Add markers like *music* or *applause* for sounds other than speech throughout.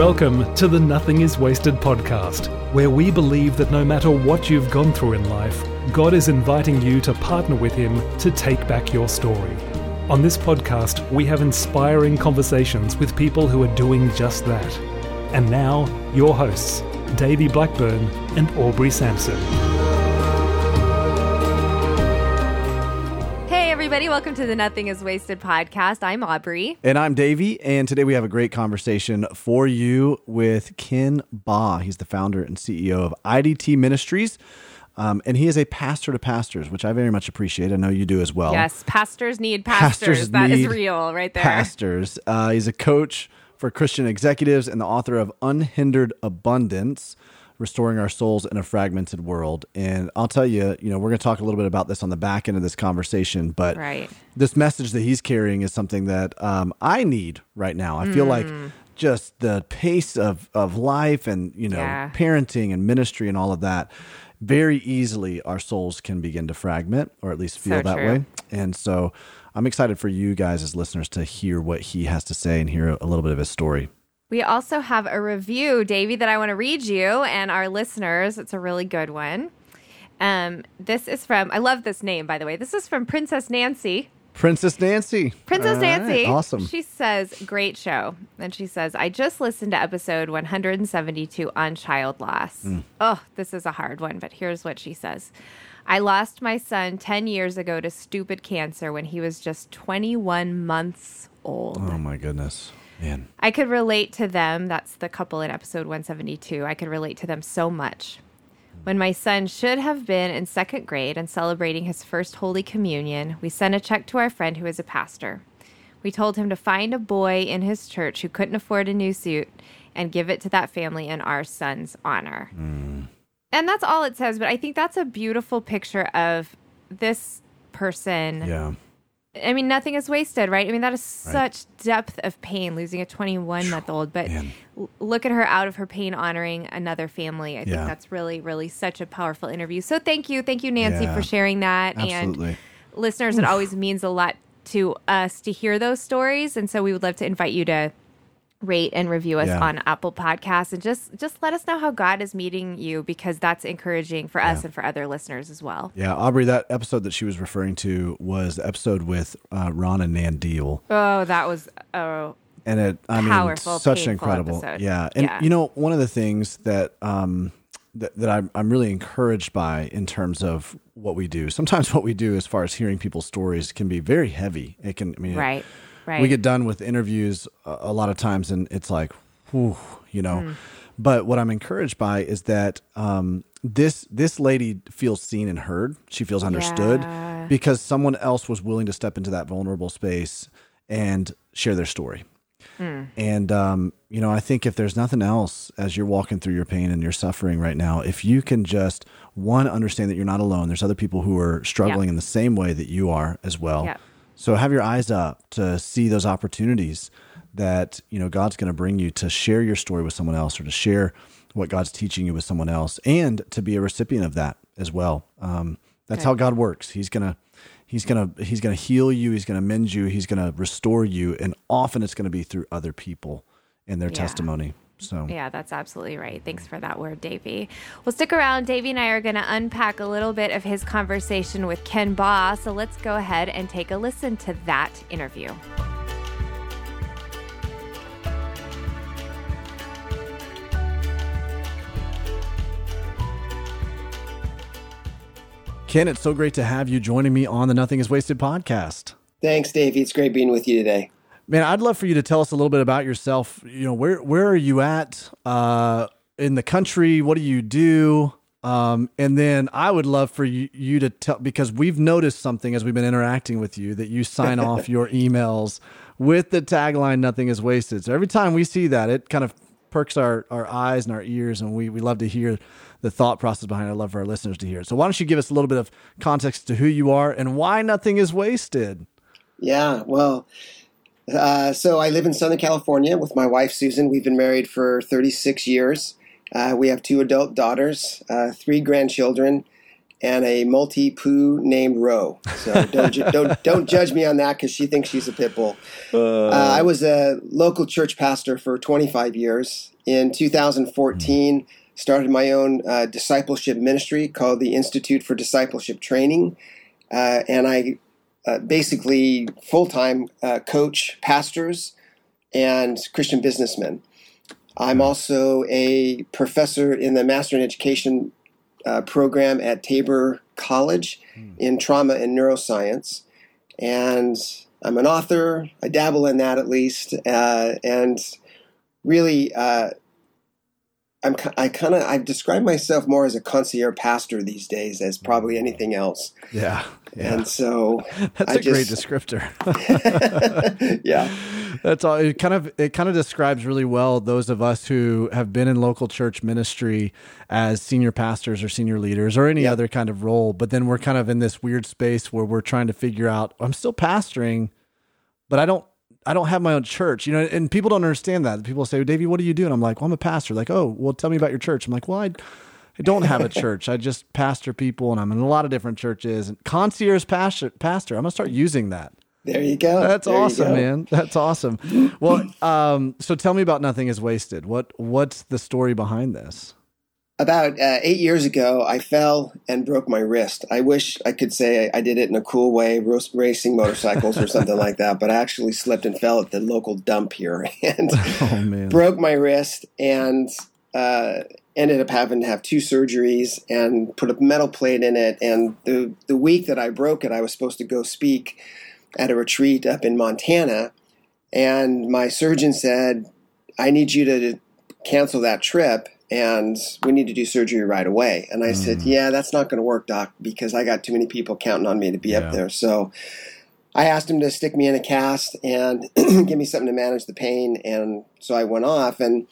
Welcome to the Nothing is Wasted podcast, where we believe that no matter what you've gone through in life, God is inviting you to partner with Him to take back your story. On this podcast, we have inspiring conversations with people who are doing just that. And now, your hosts, Davey Blackburn and Aubrey Sampson. Welcome to the Nothing is Wasted podcast. I'm Aubrey. And I'm Davey, and today we have a great conversation for you with Ken Baugh. He's the founder and CEO of IDT Ministries. Um, and he is a pastor to pastors, which I very much appreciate. I know you do as well. Yes, pastors need pastors. Pastors That is real right there. Pastors. Uh, he's a coach for Christian executives and the author of Unhindered Abundance Restoring Our Souls in a Fragmented World. And I'll tell you, you know, we're going to talk a little bit about this on the back end of this conversation, but Right. this message that he's carrying is something that um, I need right now. I feel like Mm. just the pace of, of life and, you know, Yeah. parenting and ministry and all of that, very easily our souls can begin to fragment or at least feel So that true. way. And so I'm excited for you guys as listeners to hear what he has to say and hear a little bit of his story. We also have a review, Davey, that I want to read you and our listeners. It's a really good one. Um, this is from, I love this name, by the way. This is from Princess Nancy. Princess Nancy. Princess All right, Nancy. Awesome. She says, great show. And she says, I just listened to episode 172 on child loss. Mm. Oh, this is a hard one, but here's what she says. I lost my son 10 years ago to stupid cancer when he was just 21 months old. oh my goodness. Man. I could relate to them. That's the couple in episode 172. I could relate to them so much. When my son should have been in second grade and celebrating his first Holy Communion, we sent a check to our friend who is a pastor. We told him to find a boy in his church who couldn't afford a new suit and give it to that family in our son's honor. Hmm. And that's all it says, but I think that's a beautiful picture of this person Yeah. I mean, nothing is wasted, right? I mean, that is such depth of pain losing a 21 month old. But Man. look at her out of her pain honoring another family. I think that's really, really such a powerful interview. So thank you. Thank you, Nancy, Yeah. for sharing that. Absolutely. And listeners, it always means a lot to us to hear those stories. And so we would love to invite you to rate and review us Yeah. on Apple Podcasts and just just let us know how God is meeting you because that's encouraging for us Yeah. and for other listeners as well. Yeah, Aubrey, that episode that she was referring to was the episode with uh, Ron and Nan Deal. Oh, that was oh and it i Powerful, mean such painful incredible episode. yeah and Yeah. you know one of the things that um that, that I'm, I'm really encouraged by in terms of what we do sometimes *laughs* what we do as far as hearing people's stories can be very heavy it can i mean it- right. We get done with interviews a, a lot of times and it's like whew, you know Hmm. but what i'm encouraged by is that um this this lady feels seen and heard she feels understood Yeah. because someone else was willing to step into that vulnerable space and share their story and um, you know, I think if there's nothing else as you're walking through your pain and your suffering right now, if you can just one understand that you're not alone, there's other people who are struggling in the same way that you are as well. Yep. So have your eyes up to see those opportunities that you know God's going to bring you to share your story with someone else or to share what God's teaching you with someone else, and to be a recipient of that as well. Um, that's Good. how God works. He's gonna He's gonna he's gonna heal you. He's gonna mend you. He's gonna restore you, and often it's gonna be through other people and their Yeah. testimony. So Yeah, that's absolutely right. Thanks for that word, Davey. Well, stick around. Davey and I are going to unpack a little bit of his conversation with Ken Baugh. So let's go ahead and take a listen to that interview. Ken, it's so great to have you joining me on the Nothing Is Wasted podcast. Thanks, Davey. It's great being with you today. Man, I'd love for you to tell us a little bit about yourself. You know, where where are you at uh, in the country? What do you do? Um, and then I would love for you, you to tell because we've noticed something as we've been interacting with you that you sign *laughs* off your emails with the tagline "Nothing is wasted." So every time we see that, it kind of perks our, our eyes and our ears, and we we love to hear the thought process behind it. I love for our listeners to hear it. So why don't you give us a little bit of context to who you are and why nothing is wasted? Yeah, well, uh, so I live in Southern California with my wife, Susan. We've been married for 36 years. Uh, we have two adult daughters, uh, three grandchildren, and a Maltipoo named Ro. So don't ju- don't don't judge me on that because she thinks she's a pit bull. Uh, I was a local church pastor for 25 years. In 2014, started my own uh, discipleship ministry called the Institute for Discipleship Training, uh, and I uh, basically full time uh, coach pastors and Christian businessmen. I'm also a professor in the Master in Education uh, program at Tabor College in trauma and neuroscience. And I'm an author. I dabble in that at least. Uh, and really, uh, I'm, I kind of I describe myself more as a concierge pastor these days as probably anything else. Yeah. yeah. And so *laughs* That's I a great just- descriptor. *laughs* *laughs* yeah. That's all. It kind of it kind of describes really well those of us who have been in local church ministry as senior pastors or senior leaders or any Yeah. other kind of role. But then we're kind of in this weird space where we're trying to figure out. I'm still pastoring, but I don't. I don't have my own church, you know, and people don't understand that. People say, Davey, what do you do? And I'm like, well, I'm a pastor. Like, oh, well, tell me about your church. I'm like, well, I, I don't have a *laughs* church. I just pastor people and I'm in a lot of different churches. And concierge pastor, pastor, I'm going to start using that. There you go. That's There awesome, go. man. That's awesome. Well, *laughs* um, so tell me about Nothing is Wasted. What what's the story behind this? About uh, eight years ago, I fell and broke my wrist. I wish I could say I did it in a cool way, racing motorcycles or something like that, but I actually slipped and fell at the local dump here *laughs* and *laughs* Oh man. broke my wrist and uh, ended up having to have two surgeries and put a metal plate in it. And the, the week that I broke it, I was supposed to go speak at a retreat up in Montana. And my surgeon said, I need you to cancel that trip and we need to do surgery right away. And I said, mm. Yeah, that's not going to work, doc, because I got too many people counting on me to be Yeah. up there. So I asked him to stick me in a cast and *clears throat* give me something to manage the pain. And so I went off and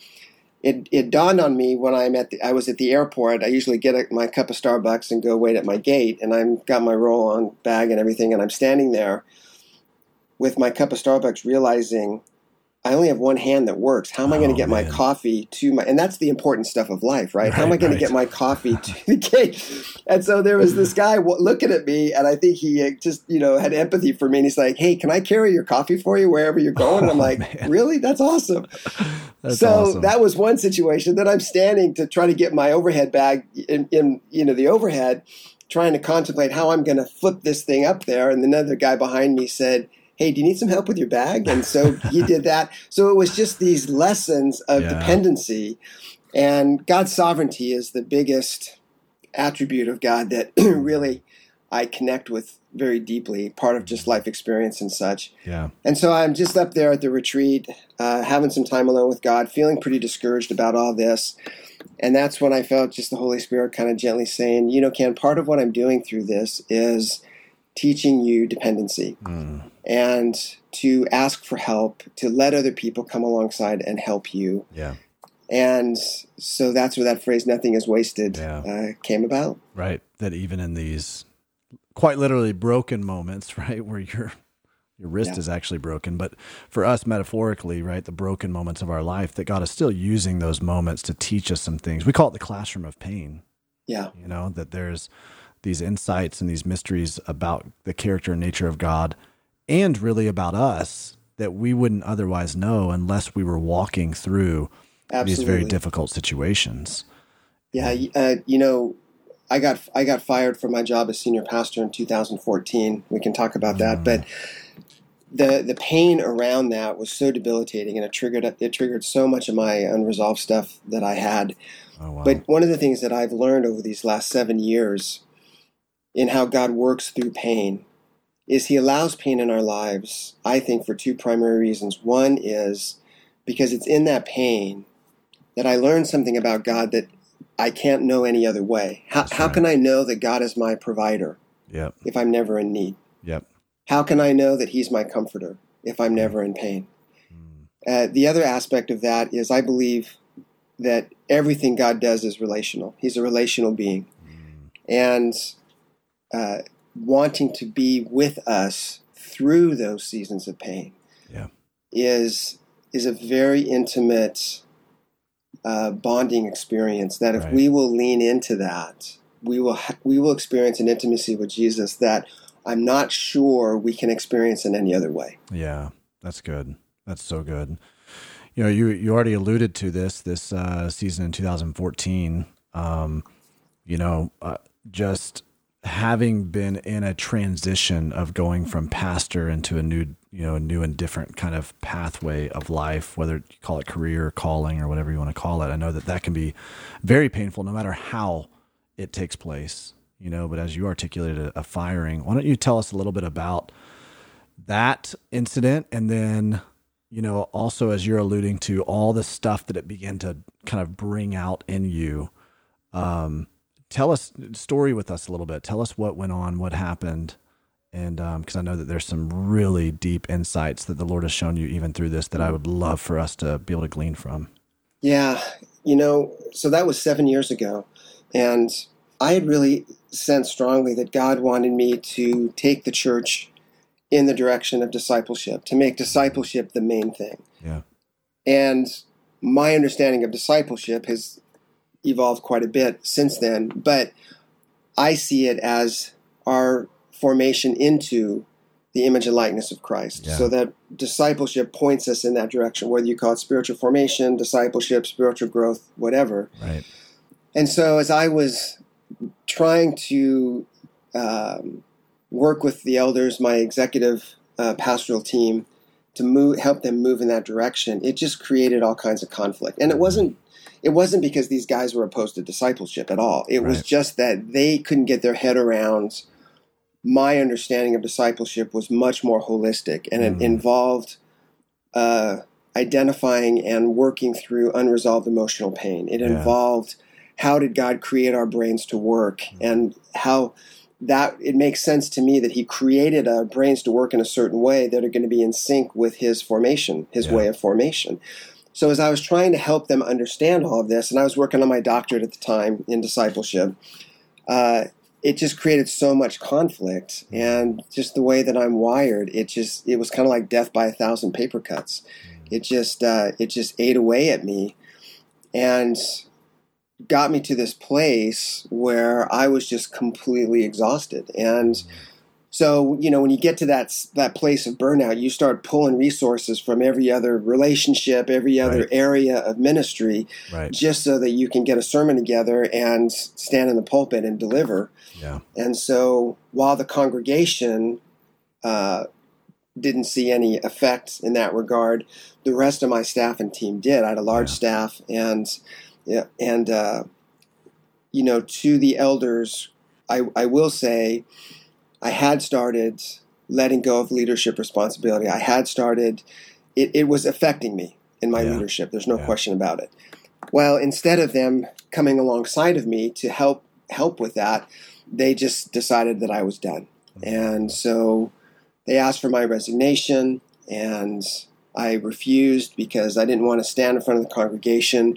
it, it dawned on me when I'm at the, I was at the airport. I usually get a, my cup of Starbucks and go wait at my gate, and I'm got my roll-on bag and everything, and I'm standing there with my cup of Starbucks, realizing I only have one hand that works. How am I going Oh, to get my coffee to my? And that's the important stuff of life, right? How am I going right. to get my coffee to the gate? And so there was this *laughs* guy w- looking at me, and I think he uh, just you know had empathy for me. And he's like, "Hey, can I carry your coffee for you wherever you're going?" And I'm Oh, like, man. "Really? That's awesome." *laughs* That's so awesome. that was one situation. Then I'm standing to try to get my overhead bag in, in you know the overhead, trying to contemplate how I'm going to flip this thing up there. And another guy behind me said, "Hey, do you need some help with your bag?" And so he did that. So it was just these lessons of Yeah. dependency, and God's sovereignty is the biggest attribute of God that *clears throat* really I connect with very deeply. Part of just life experience and such. yeah. And so I'm just up there at the retreat, uh, having some time alone with God, feeling pretty discouraged about all this. And that's when I felt just the Holy Spirit kind of gently saying, you know, Ken, part of what I'm doing through this is teaching you dependency Mm, and to ask for help, to let other people come alongside and help you. yeah. And so that's where that phrase, nothing is wasted, Yeah. uh, came about. Right. That even in these quite literally broken moments, *laughs* right, where your your wrist Yeah. is actually broken, but for us metaphorically, right, the broken moments of our life, that God is still using those moments to teach us some things. We call it the classroom of pain. Yeah. you know that there's these insights and these mysteries about the character and nature of god and really about us that we wouldn't otherwise know unless we were walking through these very difficult situations Yeah, uh, you know, I got I got fired from my job as senior pastor in 2014. We can talk about that, but the the pain around that was so debilitating, and it triggered it triggered so much of my unresolved stuff that I had. oh wow But one of the things that I've learned over these last seven years in how God works through pain is He allows pain in our lives, I think, for two primary reasons. One is because it's in that pain that I learn something about God that I can't know any other way. How, That's how can I know that God is my provider yep if I'm never in need? yep How can I know that He's my comforter if I'm never in pain? Uh, the other aspect of that is I believe that everything God does is relational. He's a relational being. And uh, wanting to be with us through those seasons of pain Yeah. is, is a very intimate uh, bonding experience that if Right. we will lean into that we will ha- we will experience an intimacy with Jesus that I'm not sure we can experience in any other way. Yeah, that's good. That's so good. You know, you you already alluded to this this uh, season in 2014. Um, you know, uh, just having been in a transition of going from pastor into a new you know new and different kind of pathway of life whether you call it career calling or whatever you want to call it i know that that can be very painful no matter how it takes place you know but as you articulated a, a firing why don't you tell us a little bit about that incident and then you know also as you're alluding to all the stuff that it began to kind of bring out in you um tell us story with us a little bit. Tell us what went on, what happened, and because um, I know that there's some really deep insights that the Lord has shown you even through this that I would love for us to be able to glean from. Yeah, you know, so that was seven years ago, and I had really sensed strongly that God wanted me to take the church in the direction of discipleship, to make discipleship the main thing. Yeah. And my understanding of discipleship has evolved quite a bit since then, but I see it as our formation into the image and likeness of Christ. Yeah. So that discipleship points us in that direction, whether you call it spiritual formation, discipleship, spiritual growth, whatever. Right. And so as I was trying to um, work with the elders, my executive uh, pastoral team, to move, help them move in that direction, it just created all kinds of conflict. And it wasn't it wasn't because these guys were opposed to discipleship at all. It right. was just that they couldn't get their head around my understanding of discipleship was much more holistic and mm-hmm. it involved uh, identifying and working through unresolved emotional pain. It yeah. involved how did God create our brains to work mm-hmm. and how that it makes sense to me that he created our brains to work in a certain way that are going to be in sync with his formation, his yeah. way of formation. So as I was trying to help them understand all of this, and I was working on my doctorate at the time in discipleship, uh, it just created so much conflict, and just the way that I'm wired, it just it was kind of like death by a thousand paper cuts. It just uh, it just ate away at me, and got me to this place where I was just completely exhausted and. So, you know, when you get to that that place of burnout, you start pulling resources from every other relationship, every other right. area of ministry, right. just so that you can get a sermon together and stand in the pulpit and deliver. Yeah. And so, while the congregation uh, didn't see any effect in that regard, the rest of my staff and team did. I had a large yeah. staff, and yeah, and uh, you know, to the elders, I, I will say I had started letting go of leadership responsibility. I had started, it, it was affecting me in my yeah. leadership. There's no yeah. question about it. Well, instead of them coming alongside of me to help help with that, they just decided that I was done. Mm-hmm. And so they asked for my resignation and I refused because I didn't want to stand in front of the congregation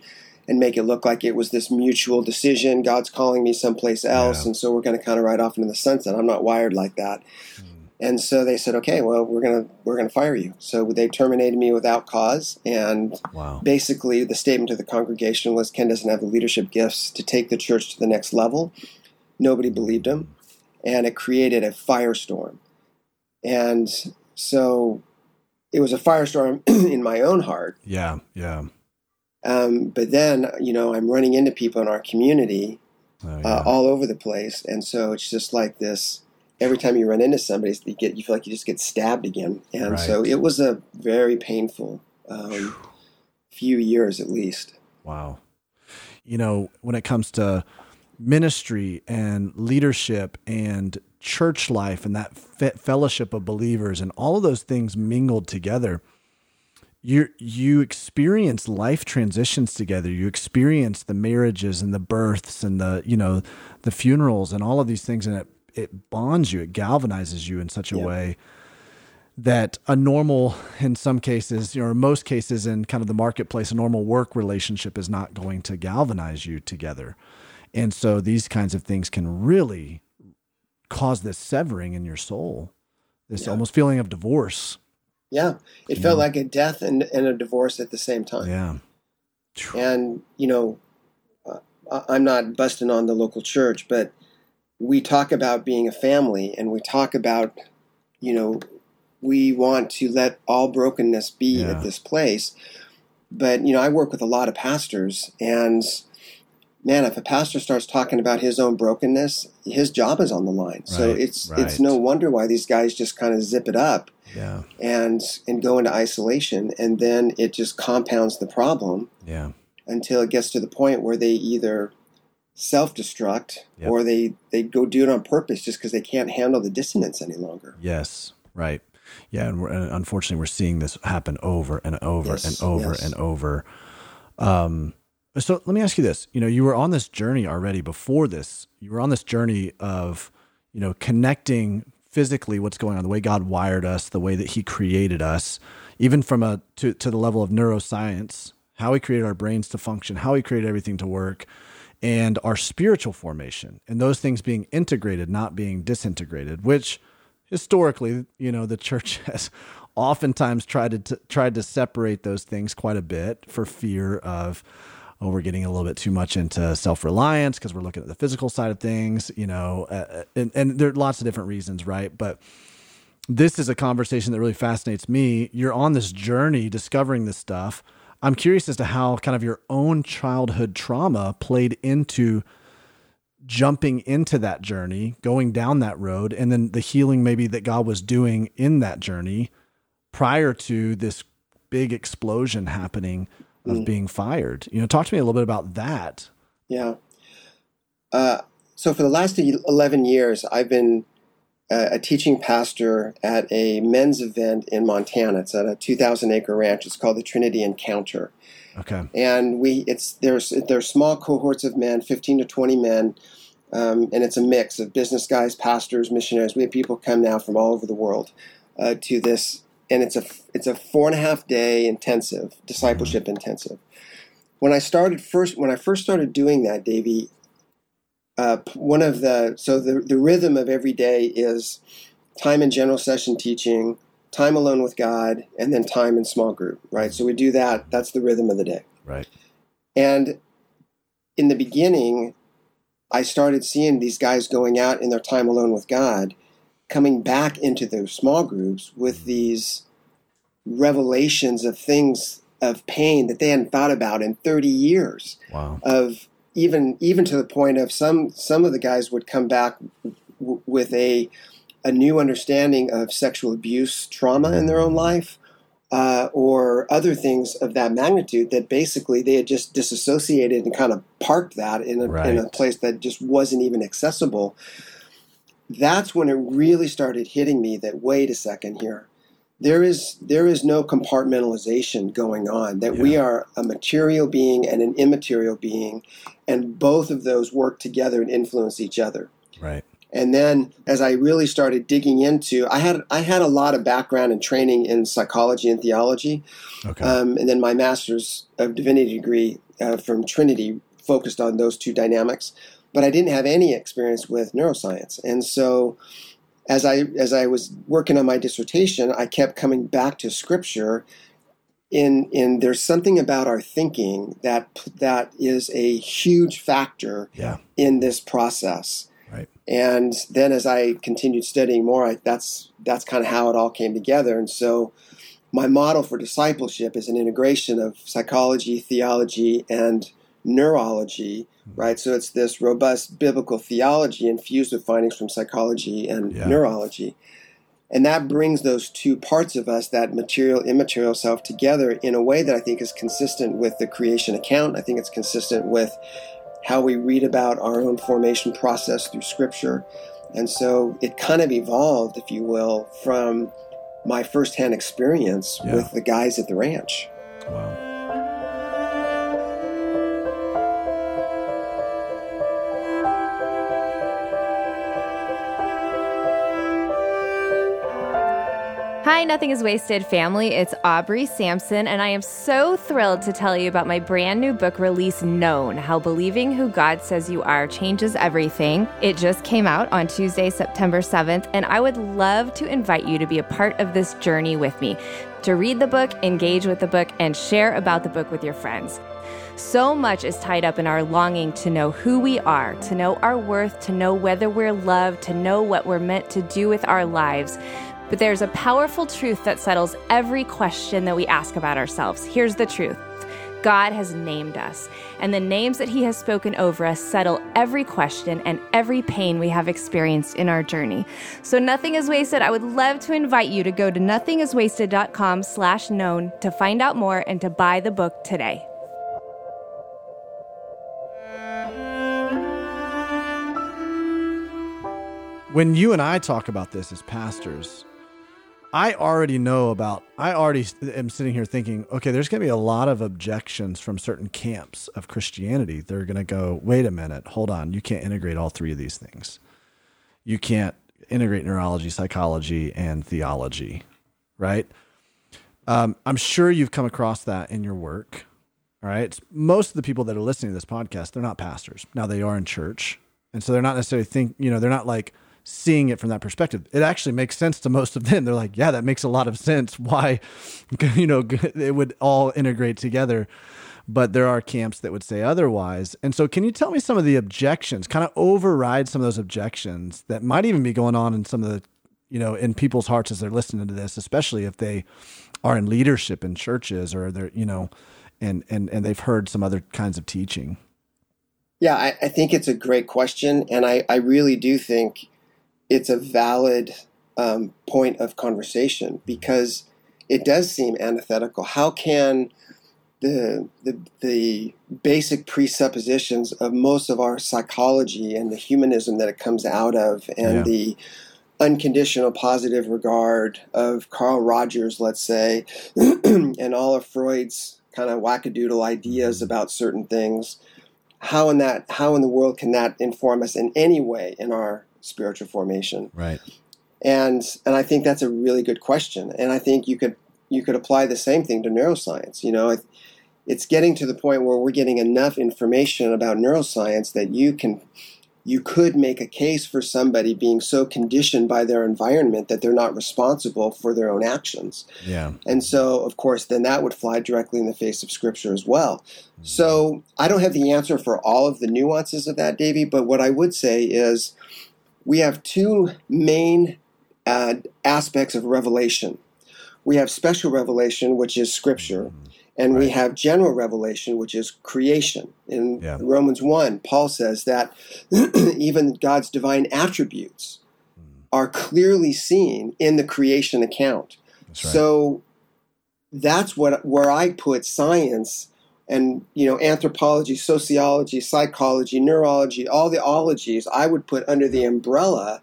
and make it look like it was this mutual decision. God's calling me someplace else, yeah. and so we're going to kind of ride off into the sunset. I'm not wired like that. Mm. And so they said, "Okay, well, we're gonna we're gonna fire you." So they terminated me without cause, and wow. basically the statement to the congregation was, "Ken doesn't have the leadership gifts to take the church to the next level." Nobody believed him, and it created a firestorm. And so it was a firestorm *clears throat* in my own heart. Yeah, yeah. Um, but then, you know, I'm running into people in our community oh, yeah. uh, all over the place, and so it's just like this. Every time you run into somebody, you get you feel like you just get stabbed again, and right. so it was a very painful um, few years at least. Wow, you know, when it comes to ministry and leadership and church life and that fellowship of believers and all of those things mingled together you you experience life transitions together you experience the marriages and the births and the you know the funerals and all of these things and it it bonds you it galvanizes you in such a yeah. way that a normal in some cases or most cases in kind of the marketplace a normal work relationship is not going to galvanize you together and so these kinds of things can really cause this severing in your soul this yeah. almost feeling of divorce yeah, it felt like a death and, and a divorce at the same time. Yeah. And, you know, uh, I'm not busting on the local church, but we talk about being a family and we talk about, you know, we want to let all brokenness be Yeah. at this place. But, you know, I work with a lot of pastors and man, if a pastor starts talking about his own brokenness, his job is on the line. so it's right. it's no wonder why these guys just kind of zip it up Yeah. and and go into isolation and then it just compounds the problem Yeah. until it gets to the point where they either self-destruct Yep. or they they go do it on purpose just because they can't handle the dissonance any longer Yes. Right. Yeah. And, we're, and unfortunately, we're seeing this happen over and over Yes, and over yes. and over. Um, so let me ask you this. You know, you were on this journey already before this. You were on this journey of, you know, connecting physically what's going on, the way God wired us, the way that He created us, even from a to, to the level of neuroscience, how He created our brains to function, how He created everything to work, and our spiritual formation, and those things being integrated, not being disintegrated, which historically, you know, the church *laughs* has oftentimes tried to tried to separate those things quite a bit for fear of oh, we're getting a little bit too much into self reliance because we're looking at the physical side of things, you know, uh, and and there are lots of different reasons, right? But this is a conversation that really fascinates me. You're on this journey discovering this stuff. I'm curious as to how kind of your own childhood trauma played into jumping into that journey, going down that road, and then the healing maybe that God was doing in that journey prior to this big explosion happening of being fired. You know, talk to me a little bit about that. yeah uh, so for the last 11 years i've been uh, a teaching pastor at a men's event in montana it's at a 2000 acre ranch it's called the trinity encounter Okay. and we it's there's there's small cohorts of men 15 to 20 men um, and it's a mix of business guys pastors missionaries we have people come now from all over the world uh, to this and it's a it's a four and a half day intensive discipleship intensive. When i started first when i first started doing that davey uh, one of the so the, the rhythm of every day is time in general session teaching time alone with god and then time in small group right? So we do that that's the rhythm of the day. Right. and in the beginning, I started seeing these guys going out in their time alone with God, coming back into their small groups with these revelations of things of pain that they hadn't thought about in 30 years. Wow. of even even to the point of some some of the guys would come back w- with a a new understanding of sexual abuse trauma in their own life uh, or other things of that magnitude that basically they had just disassociated and kind of parked that in a, in a place that just wasn't even accessible. That's when it really started hitting me that wait a second here there is there is no compartmentalization going on that we are a material being and an immaterial being and both of those work together and influence each other Right. and then as I really started digging into, I had I had a lot of background and training in psychology and theology, Okay. um, and then my master's of divinity degree uh, from Trinity focused on those two dynamics. But I didn't have any experience with neuroscience, and so as I as I was working on my dissertation, I kept coming back to Scripture. In in there's something about our thinking that that is a huge factor yeah. in this process. Right. And then as I continued studying more, I, that's that's kind of how it all came together. And so my model for discipleship is an integration of psychology, theology, and neurology, hmm. right? So it's this robust biblical theology infused with findings from psychology and Yeah. neurology. And that brings those two parts of us, that material, immaterial self, together in a way that I think is consistent with the creation account. I think it's consistent with how we read about our own formation process through scripture. And so it kind of evolved, if you will, from my firsthand experience Yeah. with the guys at the ranch. Wow. Hi, Nothing is Wasted family. It's Aubrey Sampson, and I am so thrilled to tell you about my brand new book release, Known How Believing Who God Says You Are Changes Everything. It just came out on Tuesday, September 7th, and I would love to invite you to be a part of this journey with me, to read the book, engage with the book, and share about the book with your friends. So much is tied up in our longing to know who we are, to know our worth, to know whether we're loved, to know what we're meant to do with our lives. But there's a powerful truth that settles every question that we ask about ourselves. Here's the truth God has named us, and the names that He has spoken over us settle every question and every pain we have experienced in our journey. So nothing is wasted. I would love to invite you to go to nothingiswasted.com slash known to find out more and to buy the book today. When you and I talk about this as pastors, I already know about, I already am sitting here thinking, okay, there's going to be a lot of objections from certain camps of Christianity. They're going to go, wait a minute, hold on. You can't integrate all three of these things. You can't integrate neurology, psychology, and theology, right? Um, I'm sure you've come across that in your work. All right. Most of the people that are listening to this podcast, they're not pastors. Now they are in church. And so they're not necessarily think, you know, they're not like, seeing it from that perspective. It actually makes sense to most of them. They're like, yeah, that makes a lot of sense. Why, *laughs* you know, *laughs* it would all integrate together. But there are camps that would say otherwise. And so, can you tell me some of the objections, kind of override some of those objections that might even be going on in some of the, you know, in people's hearts as they're listening to this, especially if they are in leadership in churches or they're, you know, and, and, and they've heard some other kinds of teaching? Yeah, I, I think it's a great question. And I, I really do think it's a valid um, point of conversation because it does seem antithetical. How can the, the, the basic presuppositions of most of our psychology and the humanism that it comes out of, and yeah. the unconditional positive regard of Carl Rogers, let's say, *clears throat* and all of Freud's kind of wackadoodle ideas mm-hmm. about certain things. How in that how in the world can that inform us in any way in our spiritual formation. Right. And and I think that's a really good question. And I think you could you could apply the same thing to neuroscience. You know, it's getting to the point where we're getting enough information about neuroscience that you can you could make a case for somebody being so conditioned by their environment that they're not responsible for their own actions. Yeah. And so, of course, then that would fly directly in the face of Scripture as well. Mm-hmm. So, I don't have the answer for all of the nuances of that, Davey, but what I would say is we have two main uh, aspects of revelation. We have special revelation, which is scripture, and right. we have general revelation, which is creation. In yeah. Romans 1, Paul says that *clears throat* even God's divine attributes are clearly seen in the creation account. That's right. So that's what where I put science and you know anthropology sociology psychology neurology all the ologies i would put under the umbrella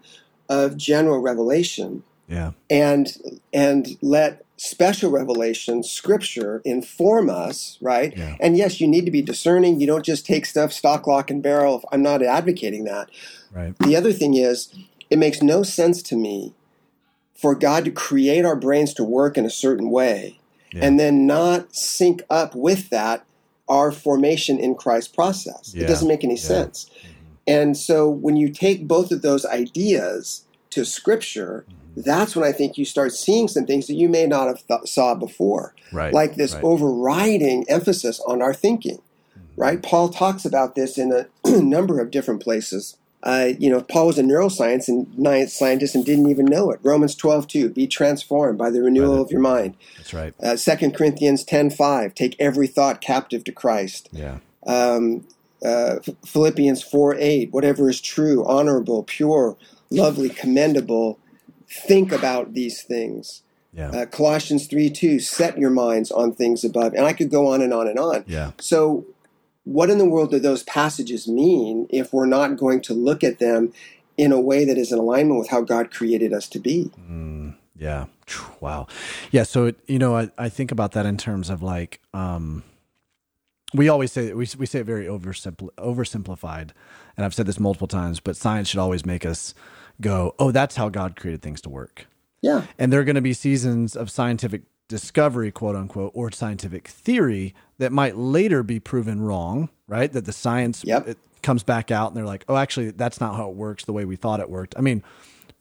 of general revelation. Yeah. And and let special revelation scripture inform us right? Yeah. and yes you need to be discerning. You don't just take stuff stock lock and barrel. I'm not advocating that. Right. The other thing is it makes no sense to me for god to create our brains to work in a certain way yeah. and then not sync up with that our formation in Christ process. Yeah. It doesn't make any yeah. sense. Mm-hmm. And so when you take both of those ideas to scripture, mm-hmm. that's when I think you start seeing some things that you may not have th- saw before. Right. Like this right. overriding emphasis on our thinking. Mm-hmm. Right? Paul talks about this in a *clears throat* number of different places. Uh, you know, Paul was a neuroscience and scientist and didn't even know it. Romans 12, 2, be transformed by the renewal by of your mind. That's right. Uh, 2 Corinthians 10, 5, take every thought captive to Christ. Yeah. Um, uh, Philippians 4, 8, whatever is true, honorable, pure, lovely, commendable, think about these things. Yeah. Uh, Colossians 3, 2, set your minds on things above. And I could go on and on and on. Yeah. So what in the world do those passages mean if we're not going to look at them in a way that is in alignment with how God created us to be? Mm, yeah. Wow. Yeah. So, it, you know, I, I think about that in terms of like, um, we always say we, we say it very oversimpl- oversimplified and i've said this multiple times but science should always make us go oh that's how god created things to work yeah and there are going to be seasons of scientific discovery, quote unquote, or scientific theory that might later be proven wrong, right? That the science yep. comes back out and they're like, oh, actually, that's not how it works the way we thought it worked. I mean,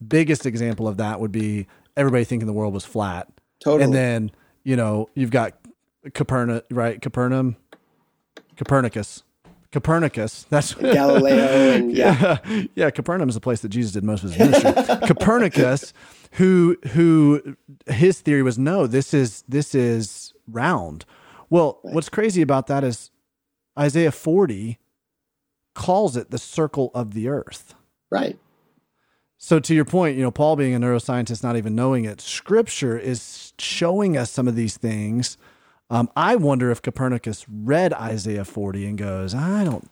biggest example of that would be everybody thinking the world was flat. Totally. And then, you know, you've got Capernaum, right? Capernaum. Copernicus. Copernicus. That's *laughs* Galileo and yeah. yeah, *laughs* yeah. Capernaum is the place that Jesus did most of his ministry. *laughs* Copernicus, who who his theory was no, this is this is round. Well, what's crazy about that is Isaiah 40 calls it the circle of the earth. Right. So to your point, you know, Paul being a neuroscientist, not even knowing it, Scripture is showing us some of these things. Um, I wonder if Copernicus read Isaiah 40 and goes, I don't,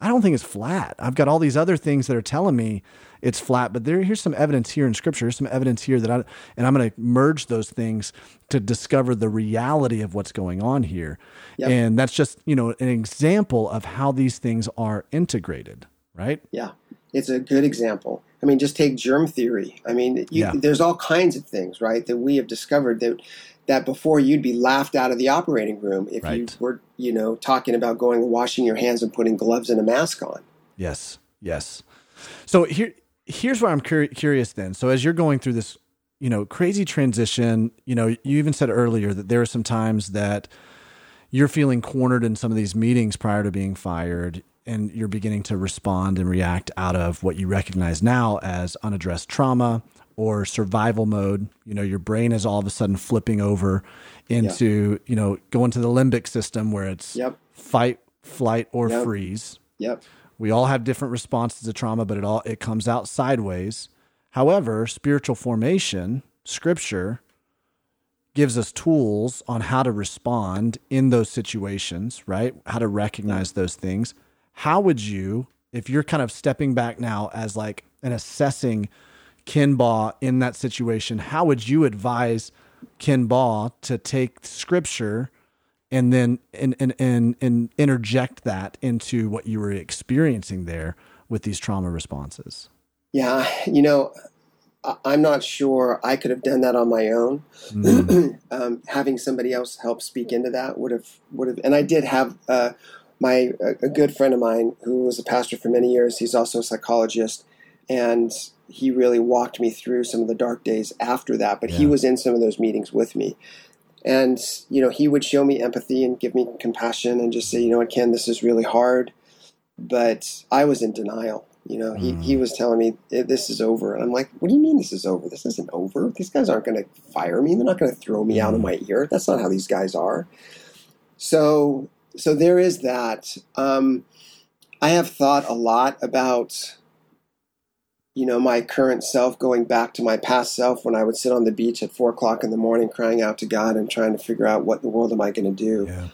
I don't think it's flat. I've got all these other things that are telling me it's flat, but there, here's some evidence here in Scripture. Here's some evidence here that I, and I'm going to merge those things to discover the reality of what's going on here. Yep. And that's just, you know, an example of how these things are integrated, right? Yeah. It's a good example. I mean, just take germ theory. I mean, you, Yeah. there's all kinds of things, right, that we have discovered that that before you'd be laughed out of the operating room if you were, you know, talking about going and washing your hands and putting gloves and a mask on. Yes, yes. So here, here's where I'm cur- curious. Then, so as you're going through this, you know, crazy transition, you know, you even said earlier that there are some times that you're feeling cornered in some of these meetings prior to being fired, and you're beginning to respond and react out of what you recognize now as unaddressed trauma or survival mode. You know, your brain is all of a sudden flipping over into, you know, going to the limbic system where it's Yep. fight, flight, or Yep. freeze. Yep. We all have different responses to trauma, but it all it comes out sideways. However, spiritual formation, scripture gives us tools on how to respond in those situations, right? How to recognize those things. How would you, if you're kind of stepping back now as like and assessing Ken Baugh in that situation, how would you advise Ken Baugh to take scripture and then and, and and and interject that into what you were experiencing there with these trauma responses. Yeah, you know, I'm not sure I could have done that on my own. *clears throat* um, having somebody else help speak into that would have would have, and I did have uh, my a good friend of mine who was a pastor for many years. He's also a psychologist, and he really walked me through some of the dark days after that. But he was in some of those meetings with me. And you know, he would show me empathy and give me compassion, and just say, you know what, Ken, this is really hard. But I was in denial. You know, he, he was telling me "Eh, this is over, and I'm like, what do you mean this is over? This isn't over. These guys aren't going to fire me. They're not going to throw me out of my ear. That's not how these guys are. So, so there is that. Um, I have thought a lot about, you know, my current self going back to my past self when I would sit on the beach at four o'clock in the morning, crying out to God and trying to figure out what in the world am I going to do Yeah.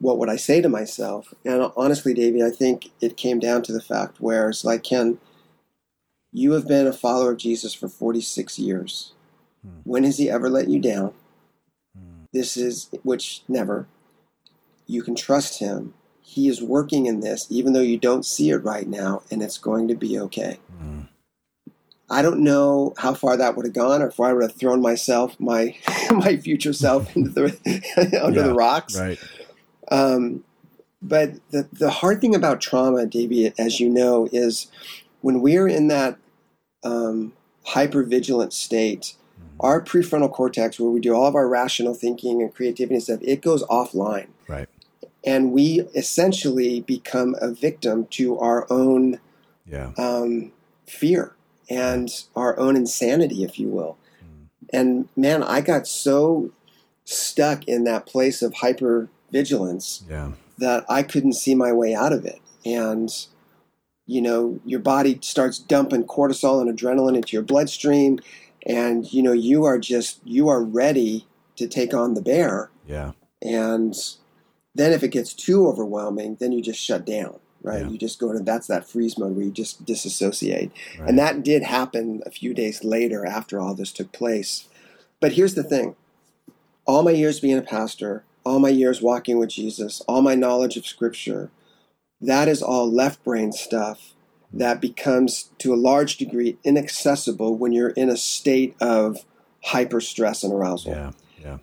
what would I say to myself? And honestly, Davey, I think it came down to the fact where it's like, Ken, you have been a follower of Jesus for 46 years. Hmm. When has he ever let you down? Hmm. This is, which never. You can trust him. He is working in this, even though you don't see it right now, and it's going to be okay. Hmm. I don't know how far that would have gone, or if I would have thrown myself, my *laughs* my future self, *laughs* into the *laughs* under Yeah, the rocks. Right. Um, but the, the hard thing about trauma, Davey, as you know, is when we're in that um, hypervigilant state, our prefrontal cortex, where we do all of our rational thinking and creativity and stuff, it goes offline. Right. And we essentially become a victim to our own Yeah. um, fear and our own insanity, if you will. Hmm. And man, I got so stuck in that place of hypervigilance Yeah. that I couldn't see my way out of it. And, you know, your body starts dumping cortisol and adrenaline into your bloodstream. And, you know, you are just, you are ready to take on the bear. Yeah. And then if it gets too overwhelming, then you just shut down, right? Yeah. You just go to, that's that freeze mode where you just disassociate. Right. And that did happen a few days later after all this took place. But here's the thing all my years being a pastor, all my years walking with Jesus, all my knowledge of Scripture, that is all left brain stuff that becomes to a large degree inaccessible when you're in a state of hyper stress and arousal. Yeah. Yeah.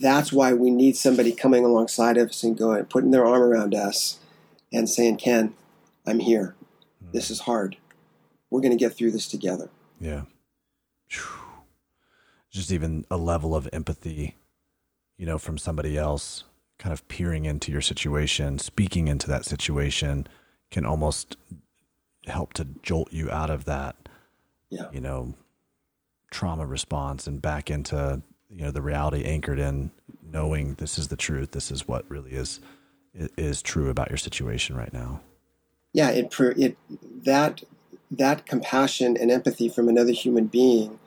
That's why we need somebody coming alongside of us and going, putting their arm around us and saying, Ken, I'm here. Hmm. This is hard. We're going to get through this together. Yeah. Just even a level of empathy, you know, from somebody else kind of peering into your situation, speaking into that situation can almost help to jolt you out of that, Yeah. you know, trauma response and back into, you know, the reality anchored in knowing this is the truth. This is what really is, is true about your situation right now. yeah it it that that compassion and empathy from another human being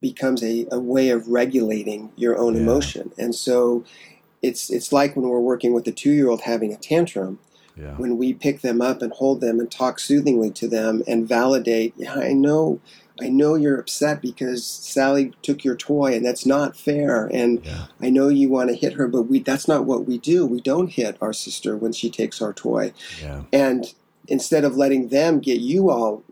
becomes a, a way of regulating your own Yeah. emotion and so it's it's like when we're working with a two-year-old having a tantrum Yeah. when we pick them up and hold them and talk soothingly to them and validate yeah i know i know you're upset because sally took your toy and that's not fair and Yeah. i know you want to hit her but we that's not what we do we don't hit our sister when she takes our toy Yeah. and instead of letting them get you all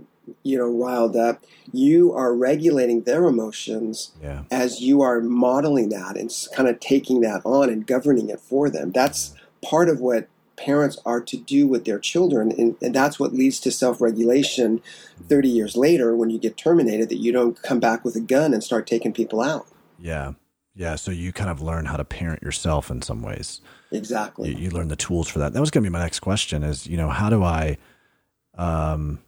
you know riled up you are regulating their emotions Yeah. as you are modeling that and kind of taking that on and governing it for them that's part of what parents are to do with their children and, and that's what leads to self-regulation 30 years later when you get terminated that you don't come back with a gun and start taking people out Yeah. Yeah. So you kind of learn how to parent yourself in some ways. exactly You, you learn the tools for that. That was going to be my next question is, you know, how do I, um,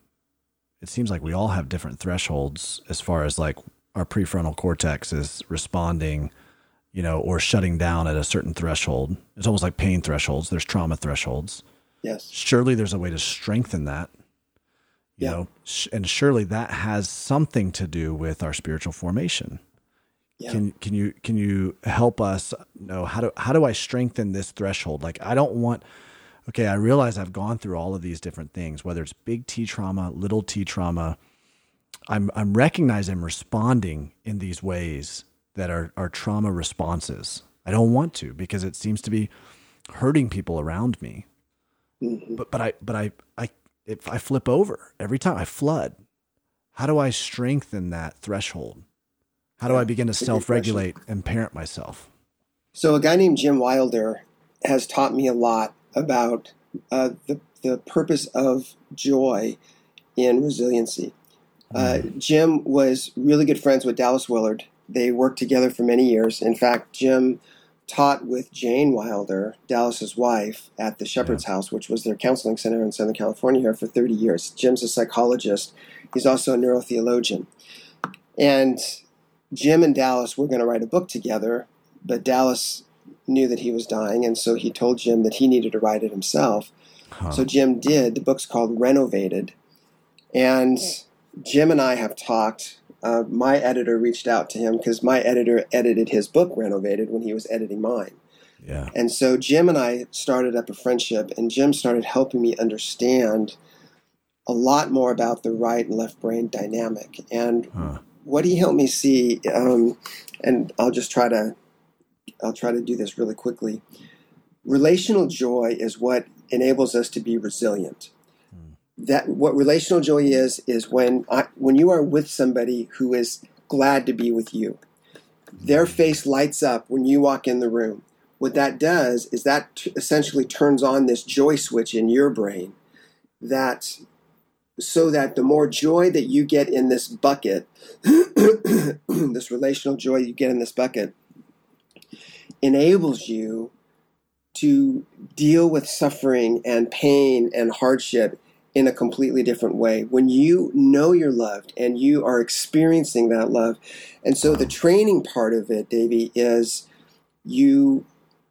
it seems like we all have different thresholds as far as like our prefrontal cortex is responding, you know, or shutting down at a certain threshold. It's almost like pain thresholds. There's trauma thresholds. yes Surely there's a way to strengthen that, you Yeah. know, and surely that has something to do with our spiritual formation. yeah Can can you can you help us know how do how do I strengthen this threshold? Like I don't want okay, I realize I've gone through all of these different things, whether it's big T trauma, little T trauma. I'm I'm recognizing I'm responding in these ways that are are trauma responses. I don't want to because it seems to be hurting people around me. Mhm. But but I but I I if I flip over every time I flood, how do I strengthen that threshold? How do I begin to self regulate and parent myself? So a guy named Jim Wilder has taught me a lot about uh, the the purpose of joy in resiliency. Uh, Jim was really good friends with Dallas Willard. They worked together for many years. In fact, Jim taught with Jane Willard, Dallas's wife, at the Shepherd's House, which was their counseling center in Southern California here for 30 years. Jim's a psychologist. He's also a neurotheologian. And Jim and Dallas were going to write a book together, but Dallas knew that he was dying, and so he told Jim that he needed to write it himself. Huh. So Jim did. The book's called Renovated. And Jim and I have talked. Uh, my editor reached out to him because my editor edited his book, Renovated, when he was editing mine. yeah. And so Jim and I started up a friendship, and Jim started helping me understand a lot more about the right and left brain dynamic. And Huh. what he helped me see, um, and I'll just try to, I'll try to do this really quickly. Relational joy is what enables us to be resilient. That what relational joy is is when I, when you are with somebody who is glad to be with you. Their face lights up when you walk in the room. What that does is that t- essentially turns on this joy switch in your brain that so that the more joy that you get in this bucket, *coughs* this relational joy you get in this bucket, enables you to deal with suffering and pain and hardship in a completely different way. When you know you're loved and you are experiencing that love. And so the training part of it, Davey, is you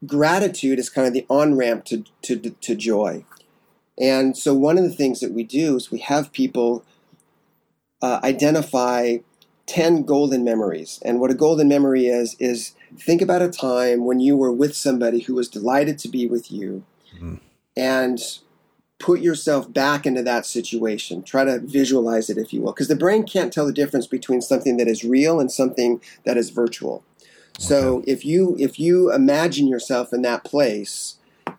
gratitude is kind of the on ramp to, to, to joy. And so one of the things that we do is we have people uh, identify 10 golden memories. And what a golden memory is, is think about a time when you were with somebody who was delighted to be with you Mhm. and put yourself back into that situation. Try to visualize it, if you will, because the brain can't tell the difference between something that is real and something that is virtual. So if you if you imagine yourself in that place,